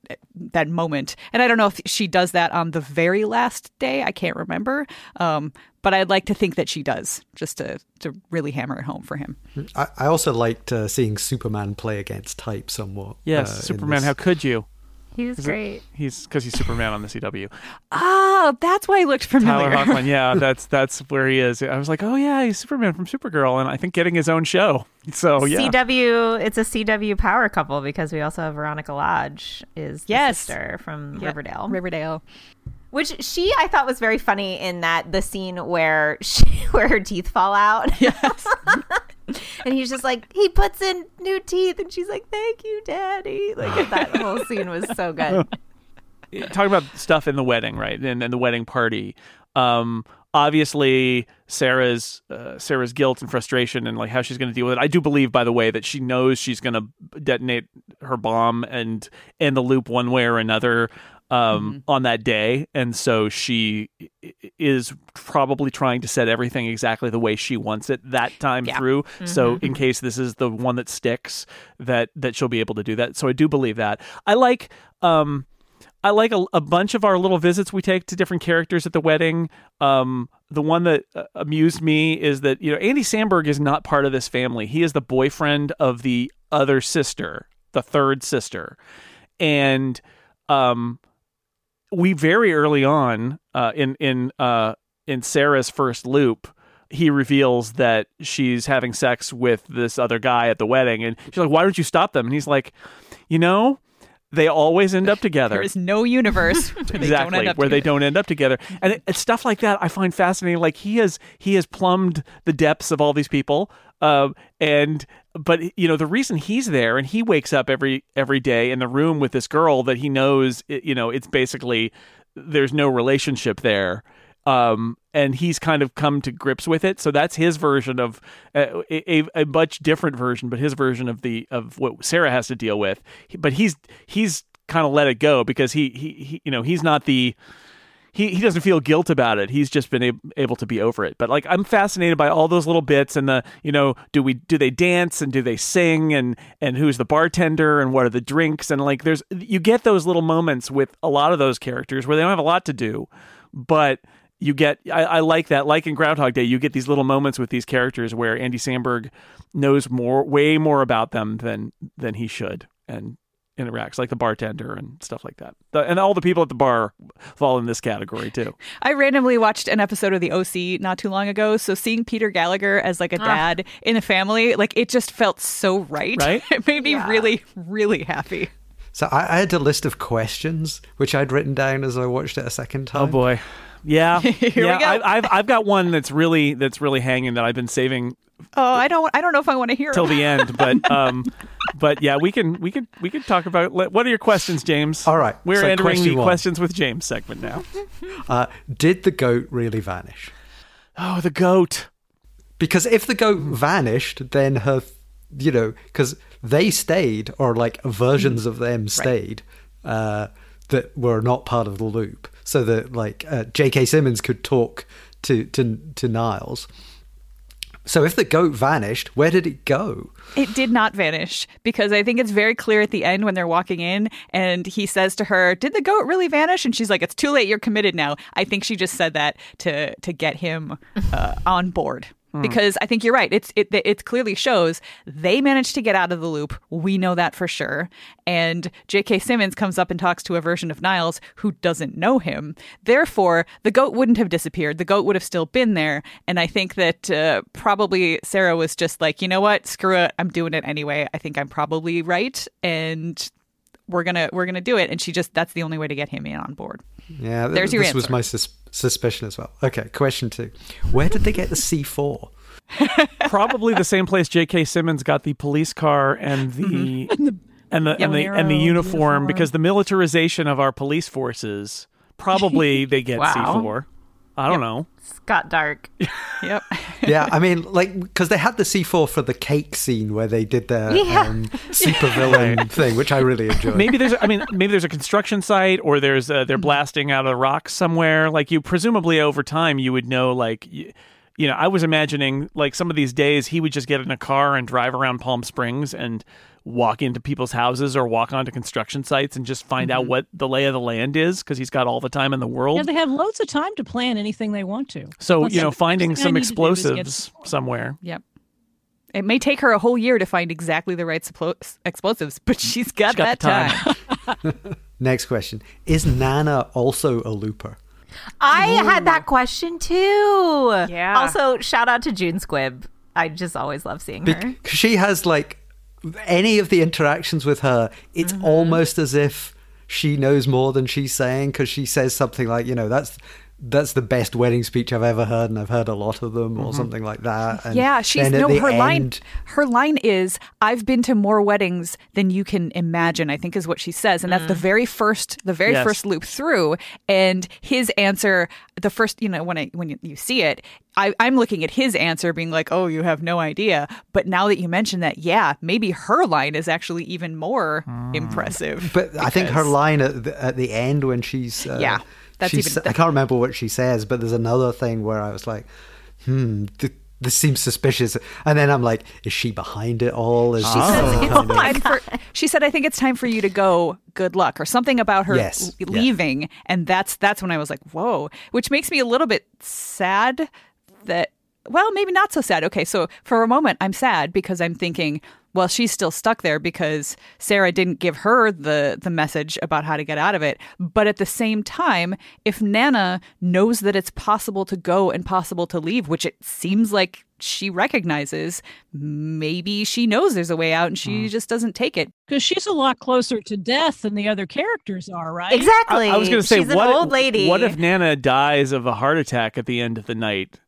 that moment. And I don't know if she does that on the very last day. I can't remember. Um, but I'd like to think that she does, just to to really hammer it home for him. I, I also liked uh, seeing Superman play against type somewhat. yes uh, superman this. how could you He was Is it- great. he's because he's superman on the cw Oh, that's why he looked familiar. tyler hoechlin yeah that's that's where he is i was like oh yeah he's superman from supergirl and i think getting his own show so yeah CW, it's a CW power couple because we also have Veronica Lodge is the Yes. sister from Yeah, Riverdale. Riverdale. Which she I thought was very funny in that the scene where she where her teeth fall out. Yes. and he's just like he puts in new teeth and she's like, Thank you, Daddy. Like that whole scene was so good. talking about stuff in the wedding, right? And, and the wedding party. Um, obviously, Sarah's uh, Sarah's guilt and frustration, and like how she's going to deal with it. I do believe, by the way, that she knows she's going to detonate her bomb and end the loop one way or another um, on that day, and so she is probably trying to set everything exactly the way she wants it that time Yeah. through. So in case this is the one that sticks, that that she'll be able to do that. So I do believe that. I like. Um, I like a, a bunch of our little visits we take to different characters at the wedding. Um, the one that uh, amused me is that you know Andy Samberg is not part of this family. He is the boyfriend of the other sister, the third sister, and um, we very early on uh, in in uh, in Sarah's first loop. He reveals that she's having sex with this other guy at the wedding, and she's like, "Why don't you stop them?" And he's like, "You know, they always end up together." There is no universe where they don't exactly end up where they together. don't end up together and it, it's stuff like that i find fascinating like he has he has plumbed the depths of all these people um, and but you know the reason he's there and he wakes up every every day in the room with this girl that he knows you know it's basically there's no relationship there um, and he's kind of come to grips with it. So that's his version of uh, a, a, much different version, but his version of the of what Sarah has to deal with. But he's he's kind of let it go because he, he he you know he's not the he, he doesn't feel guilt about it. He's just been ab- able to be over it. But like I'm fascinated by all those little bits and the you know do we do they dance and do they sing and and who's the bartender and what are the drinks and like there's you get those little moments with a lot of those characters where they don't have a lot to do, but you get I, I like that like in Groundhog Day you get these little moments with these characters where Andy Samberg knows more way more about them than than he should and interacts like the bartender and stuff like that The- and all the people at the bar fall in this category too I randomly watched an episode of The OC not too long ago, so seeing Peter Gallagher as like a ah. dad in a family, like it just felt so right. Right? It made me really, really happy. So I, I had a list of questions which I'd written down as I watched it a second oh, time. Oh boy, yeah, Here we yeah. go. I, I've I've got one that's really that's really hanging that I've been saving Oh, I don't, I don't know if I want to hear it. till the end, but um, but yeah, we can we can we can talk about what are your questions, James? All right, we're so entering question the one. questions with James segment now. Uh, did the goat really vanish? Oh, the goat. Because if the goat vanished, then her, you know, because they stayed, or like versions of them stayed, uh, that were not part of the loop. So that like uh, J.K. Simmons could talk to to to Niles. So if the goat vanished, where did it go? It did not vanish because I think it's very clear at the end when they're walking in and he says to her, "Did the goat really vanish?" And she's like, "It's too late. You're committed now." I think she just said that to to get him uh, on board. Because I think you're right. It's it it clearly shows they managed to get out of the loop. We know that for sure. And J.K. Simmons comes up and talks to a version of Niles who doesn't know him. Therefore, the goat wouldn't have disappeared. The goat would have still been there. And I think that uh, probably Sarah was just like, you know what, screw it, I'm doing it anyway. I think I'm probably right, and we're gonna we're gonna do it. And she just that's the only way to get him in on board. Yeah, th- There's your this was my sus- suspicion as well. Okay, question two: Where did they get the C four? Probably the same place J.K. Simmons got the police car and the mm-hmm. and the and the, and the Camaro, uniform, uniform. because the militarization of our police forces probably they get Wow. C4. I don't know. Scott Dark. Yep. yeah, I mean, like, because they had the C4 for the cake scene where they did their Yeah. um, supervillain thing, which I really enjoyed. Maybe there's, I mean, maybe there's a construction site, or there's, uh, they're blasting out a rock somewhere. Like you, presumably over time, you would know. Like, you, you know, I was imagining like some of these days he would just get in a car and drive around Palm Springs and walk into people's houses or walk onto construction sites and just find out mm-hmm. what the lay of the land is because he's got all the time in the world. Yeah, they have loads of time to plan anything they want to. so Let's you know, finding some I need to do is get- explosives somewhere. Yep. It may take her a whole year to find exactly the right supplo- explosives, but mm-hmm. she's got, She's got that the time. Next question: Is Nana also a looper? I had that question too. Yeah. Also, shout out to June Squibb. I just always love seeing her. Because she has like any of the interactions with her, it's mm-hmm. almost as if she knows more than she's saying because she says something like, you know, that's that's the best wedding speech I've ever heard, and I've heard a lot of them, or mm-hmm. something like that. And yeah, she's no the her line her line is I've been to more weddings than you can imagine, I think is what she says. And that's the mm. very first the very Yes. first loop through. And his answer the first you know, when I when you, you see it, I, I'm looking at his answer being like, Oh, you have no idea. But now that you mention that, yeah, maybe her line is actually even more hmm. impressive. But I think her line at the, at the end when she's uh, Yeah, that's even- I can't remember what she says, but there's another thing where I was like, hmm, th- this seems suspicious, and then I'm like, is she behind it all? Is She says kind of- time for. She said, "I think it's time for you to go. Good luck," or something about her Yes, l- yeah. leaving, and that's that's when I was like, "Whoa!" Which makes me a little bit sad that. Well, maybe not so sad. Okay, so for a moment, I'm sad because I'm thinking, well, she's still stuck there because Sarah didn't give her the the message about how to get out of it. But at the same time, if Nana knows that it's possible to go and possible to leave, which it seems like she recognizes, maybe she knows there's a way out and she hmm. just doesn't take it. Because she's a lot closer to death than the other characters are, right? Exactly. I was going to say, She's an what old lady. What if Nana dies of a heart attack at the end of the night,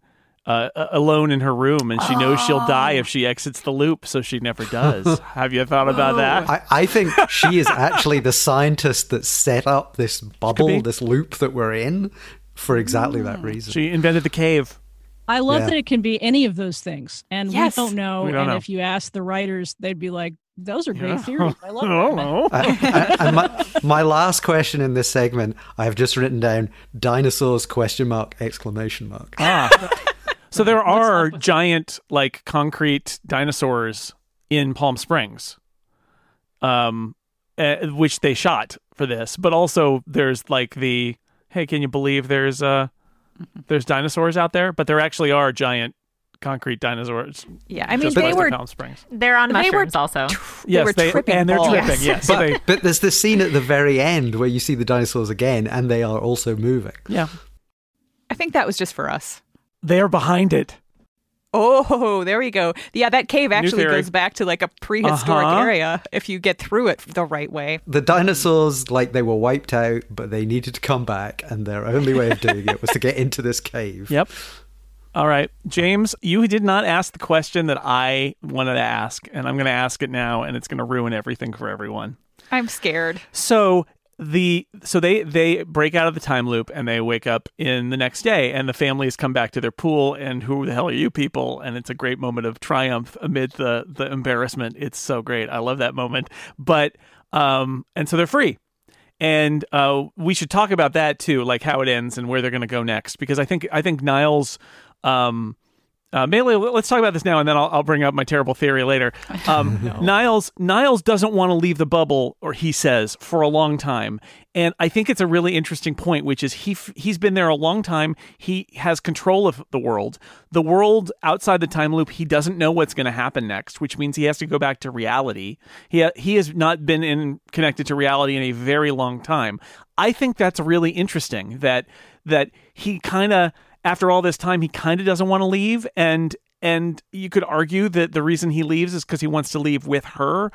uh, alone in her room, and she knows she'll die if she exits the loop, so she never does? Have you thought about that? I, I think she is actually the scientist that set up this bubble, this loop that we're in, for exactly that reason. She invented the cave. I love Yeah. that it can be any of those things. And Yes. we don't know. We don't and know. if you ask the writers, they'd be like, those are great Yeah. theories. I love I it. don't know. and and my, my last question in this segment, I've just written down dinosaurs question mark exclamation mark. Ah. So there are giant, like concrete dinosaurs in Palm Springs, um, uh, which they shot for this. But also, there's like the hey, can you believe there's uh there's dinosaurs out there? But there actually are giant concrete dinosaurs. Yeah, I mean just they west of were Palm Springs. They're on They were mushrooms also. they Yes, were they tripping and they're balls. tripping. Yes, so they, But there's this scene at the very end where you see the dinosaurs again, and they are also moving. yeah, I think that was just for us. They are behind it. Oh, there we go. Yeah, that cave actually goes back to like a prehistoric Uh-huh. area if you get through it the right way. The dinosaurs, like they were wiped out, but they needed to come back, and their only way of doing it was to get into this cave. Yep. All right, James, you did not ask the question that I wanted to ask, and I'm going to ask it now, and it's going to ruin everything for everyone. I'm scared. So the so they they break out of the time loop and they wake up in the next day and the families come back to their pool and who the hell are you people? And it's a great moment of triumph amid the the embarrassment. It's so great. I love that moment. But um and so they're free. And uh we should talk about that too like how it ends and where they're going to go next because i think i think niles um uh, Bailey, let's talk about this now, and then I'll, I'll bring up my terrible theory later. Um, Niles Niles doesn't want to leave the bubble, or he says, for a long time, and I think it's a really interesting point, which is he f- he's been there a long time. He has control of the world. The world outside the time loop, he doesn't know what's going to happen next, which means he has to go back to reality. He ha- he has not been in connected to reality in a very long time. I think that's really interesting that that he kind of after all this time he kind of doesn't want to leave and and you could argue that the reason he leaves is because he wants to leave with her.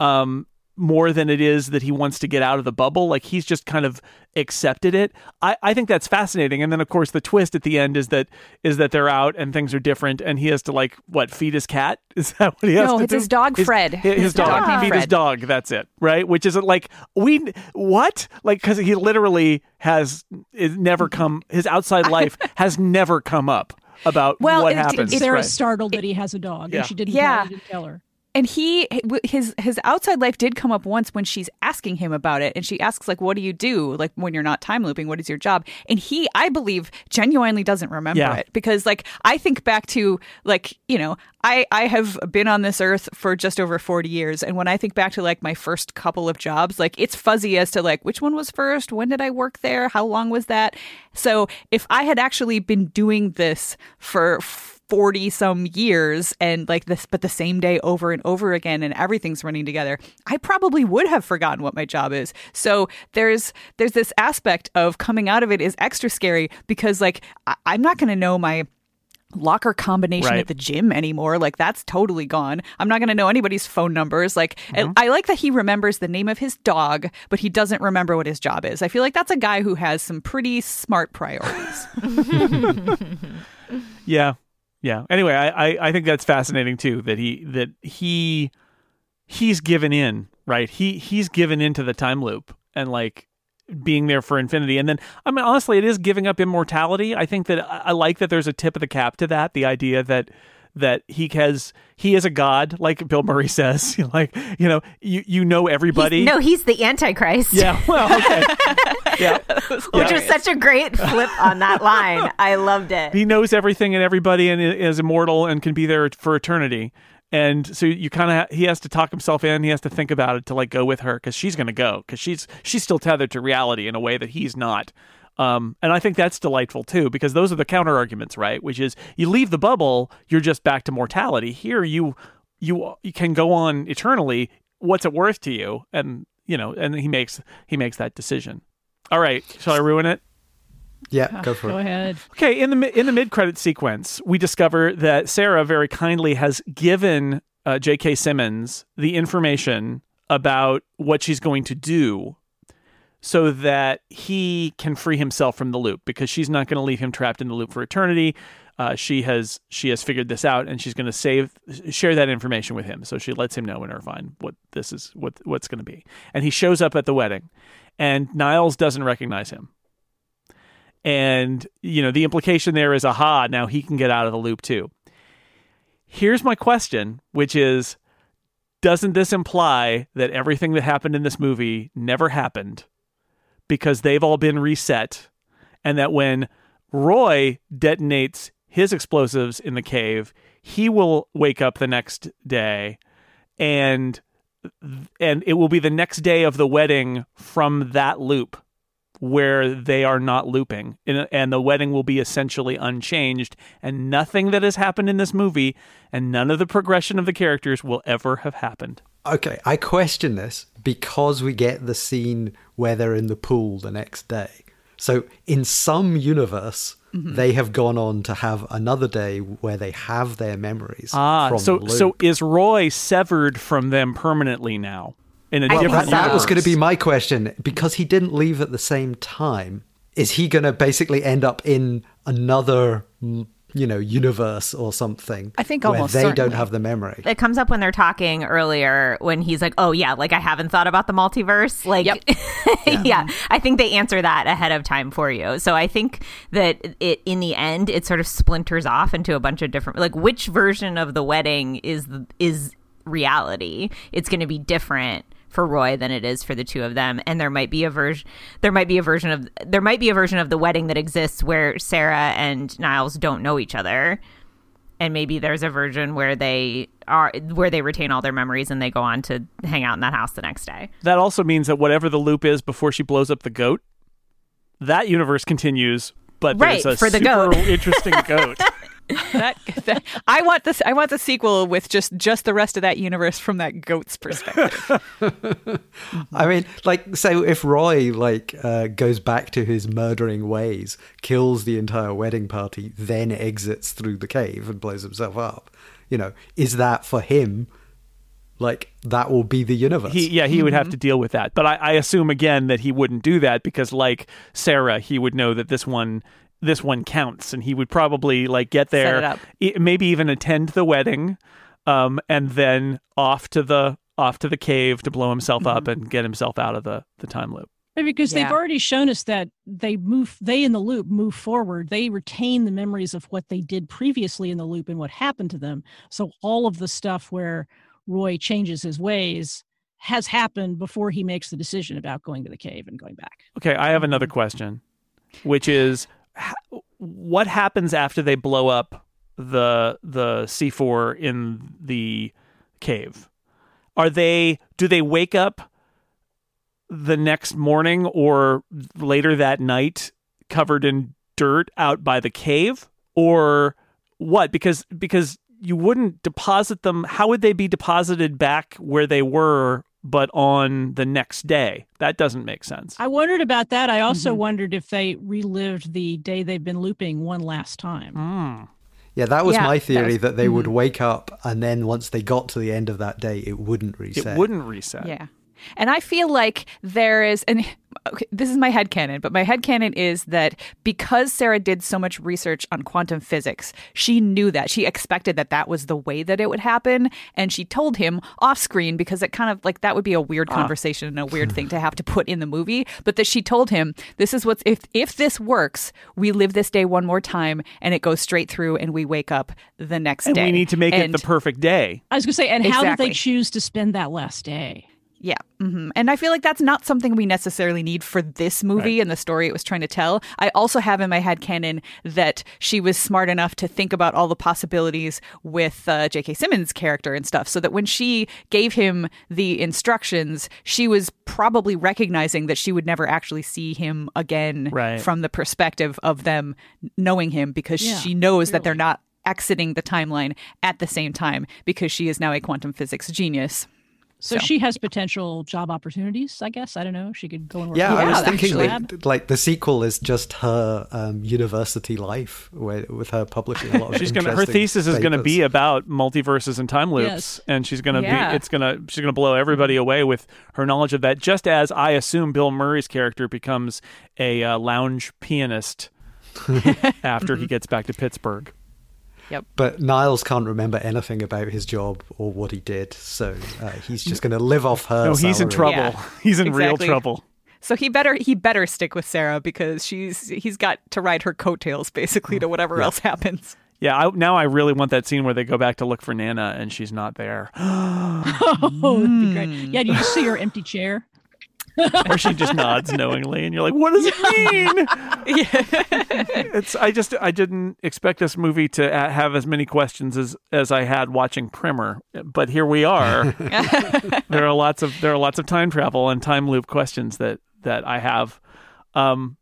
Um more than it is that he wants to get out of the bubble like he's just kind of accepted it I, I think that's fascinating and then of course the twist at the end is that is that they're out and things are different and he has to like what feed his cat is that what he has to do? No, to it's do? his dog, Fred. his, his His dog, dog named feed his dog that's it right which is like we what like because he literally has is never come his outside life has never come up about Well, what it- happens it- Sarah's right. startled that he has a dog, Yeah. and she didn't, Yeah. tell, didn't tell her. And he his his outside life did come up once when she's asking him about it. And she asks like what do you do like when you're not time looping? What is your job? And he i believe genuinely doesn't remember Yeah. it. Because like i think back to like you know i i have been on this earth for just over 40 years. And when i think back to like my first couple of jobs like it's fuzzy as to like which one was first? When did i work there? How long was that? So if i had actually been doing this for 40 some years and like this but the same day over and over again and everything's running together i probably would have forgotten what my job is. So there's there's this aspect of coming out of it is extra scary because like I, i'm not going to know my locker combination Right. at the gym anymore. Like that's totally gone. I'm not going to know anybody's phone numbers. Like Mm-hmm. I, I like that he remembers the name of his dog but he doesn't remember what his job is. I feel like that's a guy who has some pretty smart priorities. Yeah, yeah. Anyway, I, I I think that's fascinating too. That he that he he's given in, right? He he's given into the time loop and like being there for infinity. And then I mean, honestly, it is giving up immortality. I think that I, I like that there's a tip of the cap to that. The idea that that he has he is a god, like Bill Murray says. like you know, you you know everybody. no, he's the Antichrist. Yeah. Well. Okay. yeah. Which was such a great flip on that line. I loved it. he knows everything and everybody and is immortal and can be there for eternity and so you kind of ha- he has to talk himself in he has to think about it to like go with her because she's going to go because she's she's still tethered to reality in a way that he's not um, and I think that's delightful too, because those are the counter arguments, right? Which is you leave the bubble, you're just back to mortality. Here, you you you can go on eternally. What's it worth to you? And you know, and he makes he makes that decision. All right, shall I ruin it? Yeah, go for Go it. Go ahead. Okay, in the in the mid credit sequence, we discover that Sarah very kindly has given uh, J.K. Simmons the information about what she's going to do, so that he can free himself from the loop because she's not going to leave him trapped in the loop for eternity. Uh, she has she has figured this out, and she's going to save share that information with him. So she lets him know in Irvine what this is what what's going to be, and he shows up at the wedding, and Niles doesn't recognize him and you know the implication there is aha now he can get out of the loop too here's my question which is doesn't this imply that everything that happened in this movie never happened because they've all been reset and that when roy detonates his explosives in the cave he will wake up the next day and and it will be the next day of the wedding from that loop where they are not looping and, and the wedding will be essentially unchanged and nothing that has happened in this movie and none of the progression of the characters will ever have happened Okay, I question this because we get the scene where they're in the pool the next day. So, in some universe, Mm-hmm. they have gone on to have another day where they have their memories. ah from so the loop. so is roy severed from them permanently now in a I think different that, that was going to be my question because he didn't leave at the same time. Is he going to basically end up in another m- you know, universe or something. I think where almost they don't have the memory. It comes up when they're talking earlier when he's like, "Oh yeah, like I haven't thought about the multiverse." Like, Yep. yeah. Mm-hmm. I think they answer that ahead of time for you. So I think that it in the end it sort of splinters off into a bunch of different like which version of the wedding is is reality. It's going to be different for Roy than it is for the two of them and there might be a version there might be a version of there might be a version of the wedding that exists where Sarah and Niles don't know each other and maybe there's a version where they are where they retain all their memories and they go on to hang out in that house the next day. That also means that whatever the loop is before she blows up the goat, that universe continues. But Right, there's a for the super goat. interesting goat. that, that- I want this. I want the sequel with just just the rest of that universe from that goat's perspective. I mean, like, so if Roy like uh, goes back to his murdering ways, kills the entire wedding party, then exits through the cave and blows himself up, you know, is that for him? Like that will be the universe. He, yeah, he would have to deal with that. But I, I assume again that he wouldn't do that because, like Sarah, he would know that this one, this one counts, and he would probably like get there, it up. e- maybe even attend the wedding, um, and then off to the off to the cave to blow himself up and get himself out of the the time loop. Maybe because they've already shown us that they move they in the loop move forward they retain the memories of what they did previously in the loop and what happened to them so all of the stuff where roy changes his ways has happened before he makes the decision about going to the cave and going back Okay, I have another mm-hmm. question, which is what happens after they blow up the the C4 in the cave? Are they do they wake up the next morning or later that night covered in dirt out by the cave or what? Because because you wouldn't deposit them how would they be deposited back where they were but on the next day? That doesn't make sense. i wondered about that i also wondered if they relived the day they've been looping one last time Mm. yeah, that was Yeah, my that theory was- that they would wake up and then once they got to the end of that day, it wouldn't reset. It wouldn't reset. Yeah. And I feel like there is, and okay, this is my head headcanon, but my head headcanon is that because Sarah did so much research on quantum physics, she knew that. She expected that that was the way that it would happen. And she told him off screen because it kind of like that would be a weird ah. conversation and a weird thing to have to put in the movie. But that she told him, this is what's, if, if this works, we live this day one more time and it goes straight through and we wake up the next And day. we need to make And- it the perfect day. i was going to say and how did they choose to spend that last day Yeah. hmm And I feel like that's not something we necessarily need for this movie and the story it was trying to tell. I also have in my head canon that she was smart enough to think about all the possibilities with uh, J.K. Simmons' character and stuff, so that when she gave him the instructions, she was probably recognizing that she would never actually see him again Right. from the perspective of them knowing him because Yeah, she knows that they're not exiting the timeline at the same time because she is now a quantum physics genius. So, she has potential job opportunities i guess i don't know she could go and work Yeah, in I a was Yeah, thinking like, like the sequel is just her um, university life where, with her publishing a lot of She's gonna her interesting thesis is gonna be about multiverses and time loops, Yes. and she's gonna Yeah. be it's gonna she's gonna blow everybody away with her knowledge of that. Just as I assume Bill Murray's character becomes a uh, lounge pianist after he gets back to Pittsburgh. But Niles can't remember anything about his job or what he did, so uh, he's just going to live off her. No, he's in trouble. Yeah, he's in real trouble. So he better he better stick with Sarah because she's he's got to ride her coattails basically to whatever else happens. Yeah, I, now I really want that scene where they go back to look for Nana and she's not there, oh that'd be great yeah do you just see her empty chair or she just nods knowingly, and you're like, "What does it mean?" it's I just I didn't expect this movie to have as many questions as as I had watching Primer, but here we are. there are lots of there are lots of time travel and time loop questions that that I have. Um,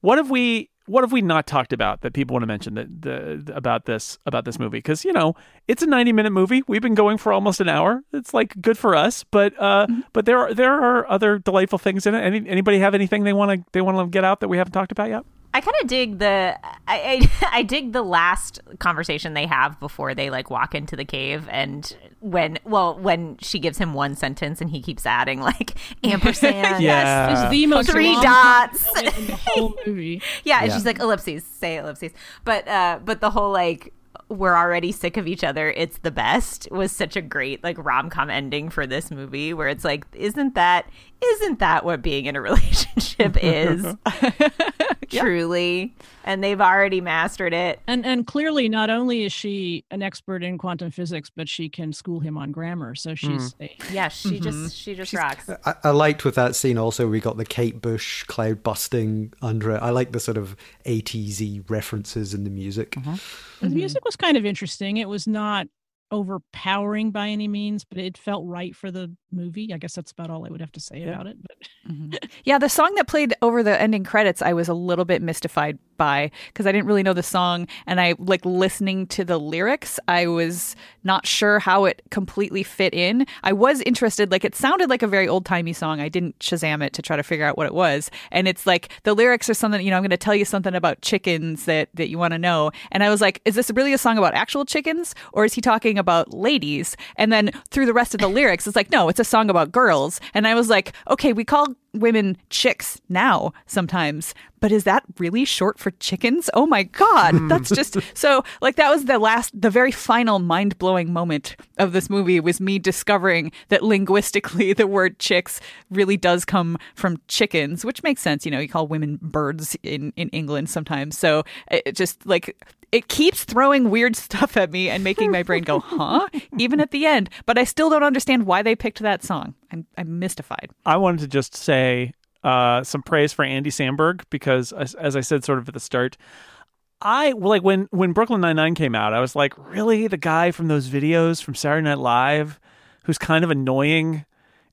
what have we what have we not talked about that people want to mention that the about this about this movie? Because you know it's a ninety minute movie. We've been going for almost an hour. It's like good for us, but uh, but there are there are other delightful things in it. Any, anybody have anything they want to they want to get out that we haven't talked about yet? I kind of dig the I, I I dig the last conversation they have before they like walk into the cave and when well when she gives him one sentence and he keeps adding like ampersand Yeah. It's the most Three dots. in the whole movie. yeah, and Yeah. she's like ellipses, say ellipses. But uh but the whole like we're already sick of each other. It's the best was such a great like rom com ending for this movie where it's like, isn't that isn't that what being in a relationship is? Truly. And they've already mastered it. And and clearly, not only is she an expert in quantum physics, but she can school him on grammar. So hmm. she's a, Yeah, she mm-hmm. just she just rocks. I, I liked with that scene also we got the Kate Bush cloud busting under it. I like the sort of 80s references in the music. Mm-hmm. Mm-hmm. the music was kind of interesting. It was not overpowering by any means, but it felt right for the movie. I guess that's about all I would have to say about it. But mm-hmm. Yeah, the song that played over the ending credits, I was a little bit mystified by because I didn't really know the song, and I like listening to the lyrics. I was not sure how it completely fit in. I was interested, like it sounded like a very old timey song. I didn't Shazam it to try to figure out what it was, and it's like the lyrics are something. You know, I'm going to tell you something about chickens that that you want to know, and I was like, is this really a song about actual chickens, or is he talking about ladies? And then through the rest of the lyrics, it's like, no, it's a song about girls, and I was like, okay, we call women chicks now sometimes but is that really short for chickens? Oh my god hmm. that's just so like that was the last the very final mind-blowing moment of this movie was me discovering that linguistically the word chicks really does come from chickens which makes sense. You know you call women birds in in england sometimes. So it it just like it keeps throwing weird stuff at me and making my brain go huh? even at the end. But i still don't understand why they picked that song. I'm, I'm mystified. I wanted to just say uh, some praise for Andy Samberg because, as, as I said, sort of at the start, I like when when Brooklyn Nine Nine came out, I was like, really, the guy from those videos from Saturday Night Live, who's kind of annoying,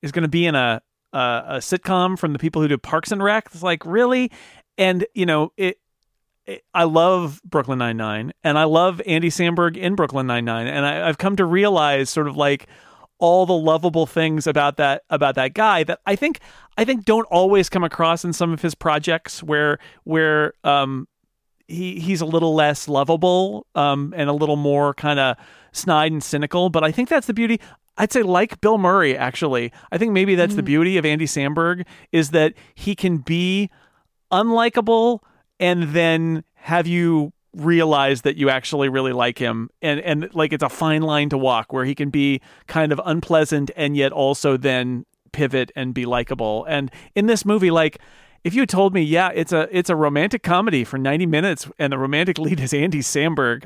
is going to be in a, a a sitcom from the people who do Parks and Rec. It's like really, and you know it. I love Brooklyn Nine Nine, and I love Andy Samberg in Brooklyn Nine Nine, and I, I've come to realize sort of like all the lovable things about that about that guy that I think I think don't always come across in some of his projects where where um he he's a little less lovable um and a little more kind of snide and cynical but I think that's the beauty. I'd say like Bill Murray actually. I think maybe that's the beauty of Andy Samberg is that he can be unlikable and then have you realize that you actually really like him? And and like it's a fine line to walk where he can be kind of unpleasant and yet also then pivot and be likable. And in this movie like if you told me yeah it's a it's a romantic comedy for 90 minutes and the romantic lead is Andy Samberg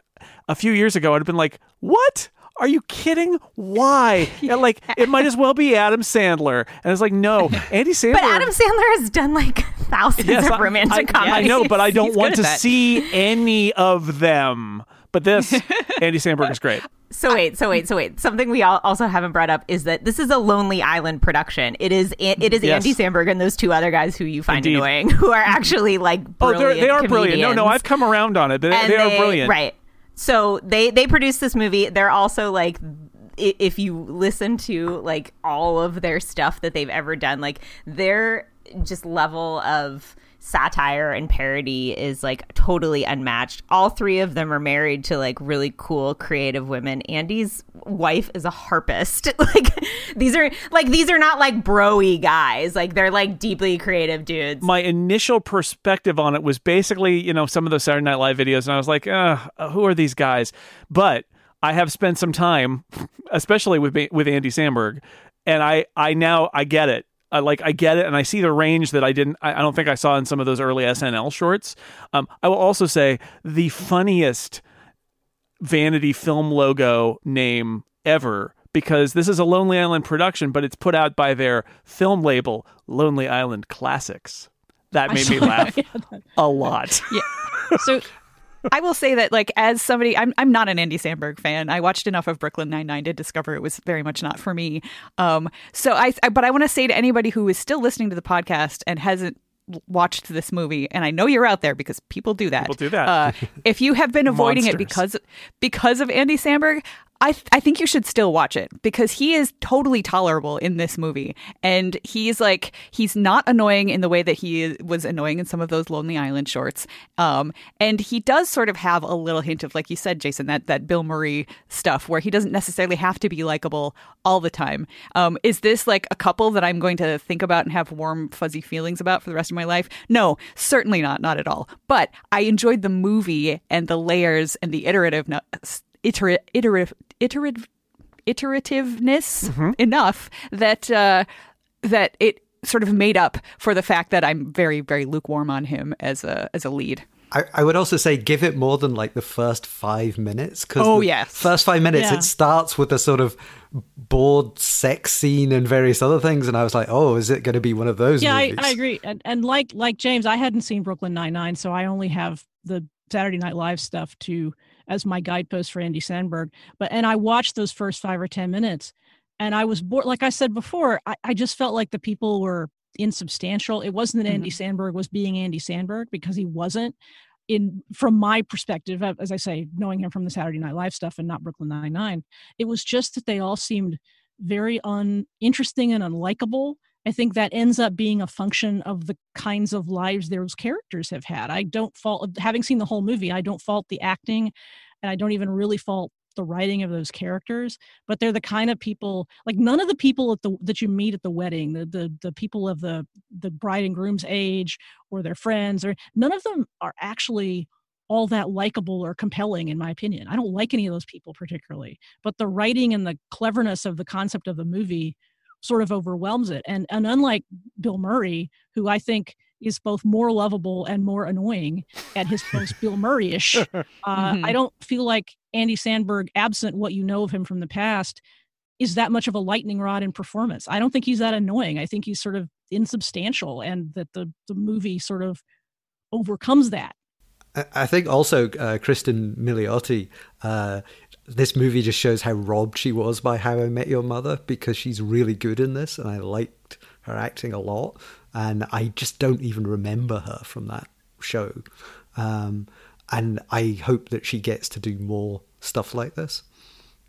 a few years ago I'd have been like what are you kidding? Why? And, like it might as well be Adam Sandler. And it's like, no, Andy Sandler. But Adam Sandler has done like thousands Yes, of romantic I, comedies. I know, but I don't He's want to that. see any of them. But this, Andy Samberg is great. So wait, so wait, so wait. Something we all also haven't brought up is that this is a Lonely Island production. It is it is Yes. Andy Samberg and those two other guys who you find Indeed. annoying, who are actually like Oh, they're, they are brilliant. No, no. I've come around on it. They, And they are brilliant. Right. So they they produced this movie. They're also like if you listen to like all of their stuff that they've ever done, like their just level of satire and parody is like totally unmatched. All three of them are married to like really cool creative women. Andy's wife is a harpist. like these are like these are not like broy guys. Like they're like deeply creative dudes. My initial perspective on it was basically, you know, some of those Saturday Night Live videos, and I was like, uh, who are these guys? But I have spent some time, especially with with Andy Samberg, and I I now I get it. I like I get it, and I see the range that I didn't. I, I don't think I saw in some of those early SNL shorts. Um, I will also say the funniest vanity film logo name ever because this is a Lonely Island production, but it's put out by their film label, Lonely Island Classics. That made me laugh a lot. Yeah. so I will say that, like, as somebody, I'm I'm not an Andy Samberg fan. I watched enough of Brooklyn Nine Nine to discover it was very much not for me. Um, so I, I but I want to say to anybody who is still listening to the podcast and hasn't watched this movie, and I know you're out there because people do that. People do that. Uh, if you have been avoiding it because because of Andy Samberg, I th- I think you should still watch it because he is totally tolerable in this movie, and he's like he's not annoying in the way that he was annoying in some of those Lonely Island shorts. Um, and he does sort of have a little hint of, like you said, Jason, that that Bill Murray stuff where he doesn't necessarily have to be likable all the time. Um, is this like a couple that I'm going to think about and have warm fuzzy feelings about for the rest of my life? No, certainly not, not at all. But I enjoyed the movie and the layers and the iterative iterative iterative iterative iterativeness Mm-hmm. enough that uh, that it sort of made up for the fact that I'm very very lukewarm on him as a as a lead. I, I would also say give it more than like the first five minutes because Oh, the yes. first five minutes Yeah. it starts with a sort of bored sex scene and various other things and I was like oh is it going to be one of those yeah, I, movies I agree. And, and like like James, I hadn't seen Brooklyn Nine Nine, so I only have the Saturday Night Live stuff to as my guidepost for Andy Samberg. But and I watched those first five or ten minutes, and I was bored. Like I said before, I, I just felt like the people were insubstantial. It wasn't that Andy mm-hmm. Samberg was being Andy Samberg because he wasn't. In from my perspective, as I say, knowing him from the Saturday Night Live stuff and not Brooklyn Nine Nine, it was just that they all seemed very uninteresting and unlikable. I think that ends up being a function of the kinds of lives those characters have had. I don't fault, having seen the whole movie, I don't fault the acting and I don't even really fault the writing of those characters but they're the kind of people like none of the people at the that you meet at the wedding the the, the people of the the bride and groom's age or their friends or none of them are actually all that likable or compelling in my opinion i don't like any of those people particularly but the writing and the cleverness of the concept of the movie sort of overwhelms it. And and unlike bill murray who i think is both more lovable and more annoying at his post Bill murray-ish uh, Mhm. i don't feel like andy samberg absent what you know of him from the past is that much of a lightning rod in performance. I don't think he's that annoying. I think he's sort of insubstantial and that the the movie sort of overcomes that. I- I think also uh, Cristin Milioti, uh, this movie just shows how robbed she was by How I Met Your Mother because she's really good in this, and I liked her acting a lot, and I just don't even remember her from that show, um, and I hope that she gets to do more stuff like this.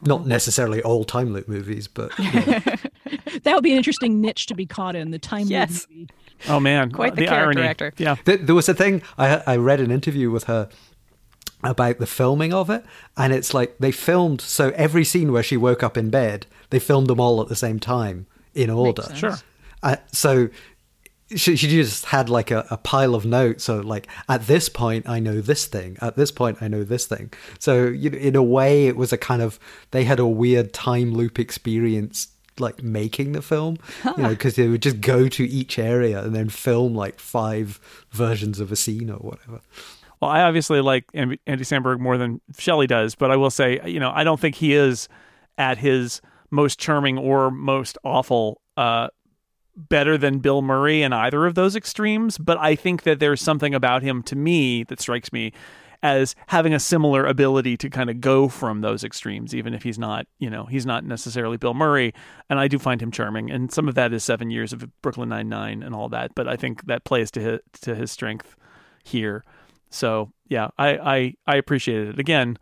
Not necessarily all time loop movies, but you know. that would be an interesting niche to be caught in the time loop Yes. movie. Oh man, Quite the irony. character actor. Yeah, Th- there was a thing I I read an interview with her about the filming of it, and it's like they filmed so every scene where she woke up in bed, they filmed them all at the same time in order. Sure. Uh, so she, she just had like a, a pile of notes. So like at this point, I know this thing. At this point, I know this thing. So you know, in a way, it was a kind of they had a weird time loop experience like making the film you know because they would just go to each area and then film like five versions of a scene or whatever Well, I obviously like Andy Samberg more than Shelly does, but I will say, you know, I don't think he is at his most charming or most awful uh, better than Bill Murray in either of those extremes. But I think that there's something about him to me that strikes me as having a similar ability to kind of go from those extremes, even if he's not, you know, he's not necessarily Bill Murray. And I do find him charming, and some of that is seven years of Brooklyn Nine Nine and all that. But I think that plays to his, to his strength here. So yeah, I I, I appreciate it. Again,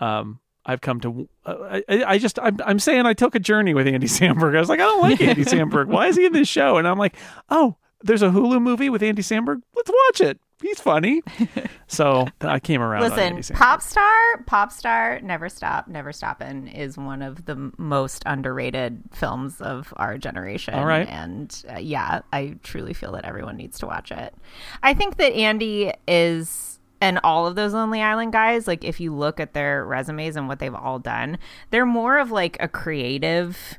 um, I've come to uh, I, I just I'm I'm saying I took a journey with Andy Samberg. I was like, I don't like Andy Samberg. Why is he in this show? And I'm like, oh, there's a Hulu movie with Andy Samberg. Let's watch it. He's funny. So I came around. Listen, Andy Samberg. pop star, pop star, never stop, never stoppin' is one of the most underrated films of our generation. All right. and uh, yeah, I truly feel that everyone needs to watch it. I think that Andy is, and all of those Lonely Island guys, like if you look at their resumes and what they've all done, they're more of like a creative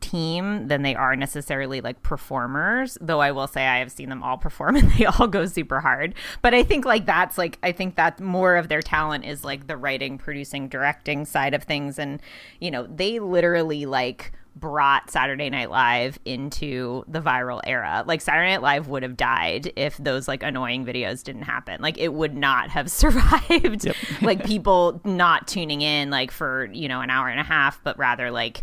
team than they are necessarily like performers though i will say i have seen them all perform and they all go super hard. But i think like that's like i think that more of their talent is like the writing producing directing side of things. And you know they literally like brought Saturday Night Live into the viral era. Like Saturday Night Live would have died if those like annoying videos didn't happen. Like it would not have survived like people not tuning in like for, you know, an hour and a half, but rather like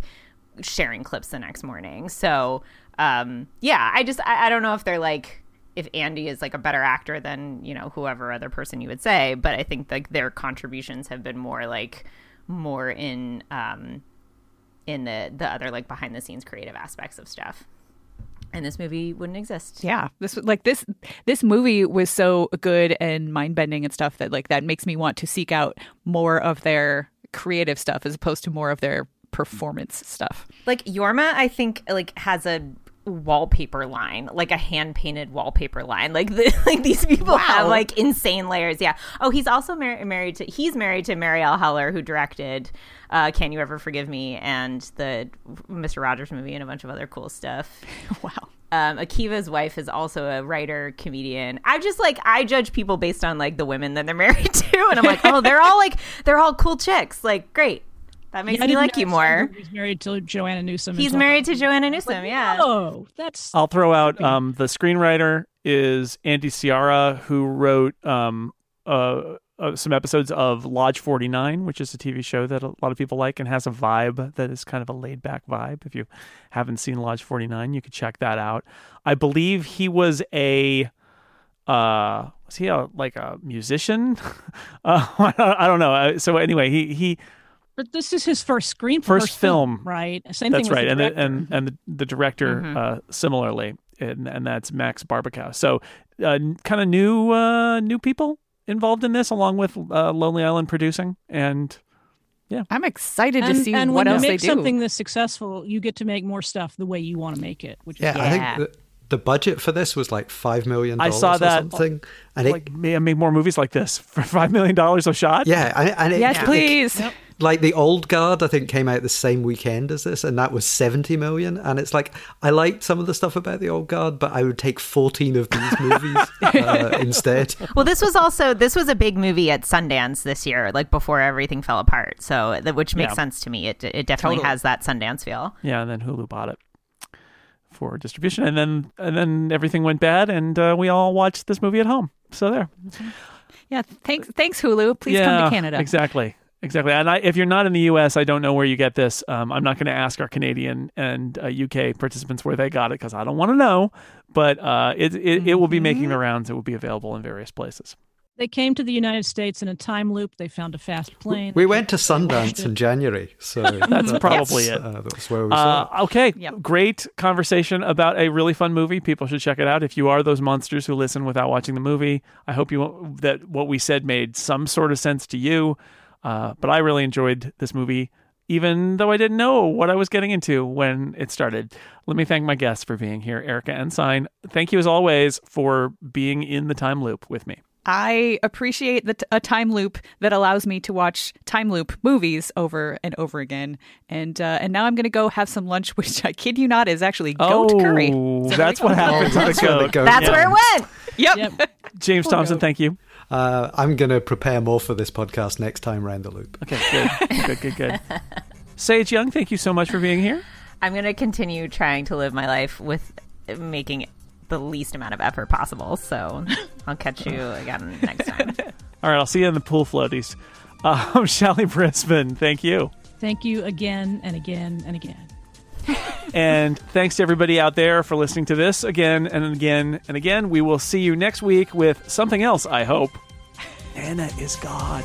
sharing clips the next morning. So, um yeah, I just I, I don't know if they're like if Andy is like a better actor than, you know, whoever other person you would say, but I think like their contributions have been more like more in um in the the other like behind the scenes creative aspects of stuff. And this movie wouldn't exist. Yeah, this like this this movie was so good and mind bending and stuff that like that makes me want to seek out more of their creative stuff as opposed to more of their performance stuff. Like Jorma, I think like has a wallpaper line, like a hand painted wallpaper line. Like the, like these people have like insane layers. Yeah. Oh, he's also mar- married to he's married to Marielle Heller, who directed uh, "Can You Ever Forgive Me" and the Mister Rogers movie and a bunch of other cool stuff. Wow. Um, Akiva's wife is also a writer, comedian. I just like I judge people based on like the women that they're married to, and I'm like, oh, they're all like they're all cool chicks. Like, great. That makes Yeah, I me like you more. He's married to Joanna Newsom. He's married to Joanna Newsom. Yeah. Oh, that's I'll throw out um, the screenwriter is Andy Siara, who wrote um, uh, uh, some episodes of Lodge 49, which is a TV show that a lot of people like and has a vibe that is kind of a laid back vibe. If you haven't seen Lodge 49, you could check that out. I believe he was a. Uh, was he a like a musician? uh, I don't know. Uh, So anyway, he he But this is his first screen, First film. right? Same That's thing. with right, the and the, director. and and the, the director uh, similarly, and and that's Max Barbakow. So, uh, kind of new uh, new people involved in this, along with uh, Lonely Island producing, and yeah, I'm excited to and, see and what when else you they make do. something this successful, you get to make more stuff the way you want to make it. Which Yeah, is I think the, the budget for this was like five million. I saw or that, something, and like it, may make more movies like this for five million dollars a shot. yeah, and, and it, yes, it- please. Like the old guard, I think came out the same weekend as this, and that was seventy million. And it's like I liked some of the stuff about the old guard, but I would take fourteen of these movies uh, instead. Well, this was also this was a big movie at Sundance this year, like before everything fell apart. So, which makes Yeah. sense to me. It it definitely Totally. has that Sundance feel. yeah, and then Hulu bought it for distribution, and then and then everything went bad, and uh, we all watched this movie at home. So there. Yeah, thanks, thanks Hulu. Please come to Canada. Exactly. Exactly. And I, if you're not in the U.S., I don't know where you get this. Um, I'm not going to ask our Canadian and uh, UK participants where they got it because I don't want to know. But uh, it, it, it will be making the rounds. It will be available in various places. they came to the United States in a time loop. They found a fast plane. We They went to Sundance in January, so That's probably it. Uh, that's where we saw. Uh, okay, Yep. great conversation about a really fun movie. People should check it out. If you are those monsters who listen without watching the movie, I hope you that what we said made some sort of sense to you. Uh, but I really enjoyed this movie, even though I didn't know what I was getting into when it started. Let me thank my guests for being here, Erica Ensign. Thank you as always for being in the time loop with me. I appreciate the t- a time loop that allows me to watch time loop movies over and over again. And uh, and now I'm going to go have some lunch, which I kid you not is actually goat curry. Oh, that's what happened to the That's goat. goat That's Yeah. where it went. Yep. Yep. James Thompson, thank you. Uh, I'm going to prepare more for this podcast next time round the loop. Okay, good, good, good, good. Sage Young, thank you so much for being here. I'm going to continue trying to live my life with making the least amount of effort possible. So, I'll catch you again next time. All right, I'll see you in the pool floaties. Um, Shelly Brisbane, thank you. Thank you again and again and again. And thanks to everybody out there for listening to this again and again and again. We will see you next week with something else, I hope. Anna is God.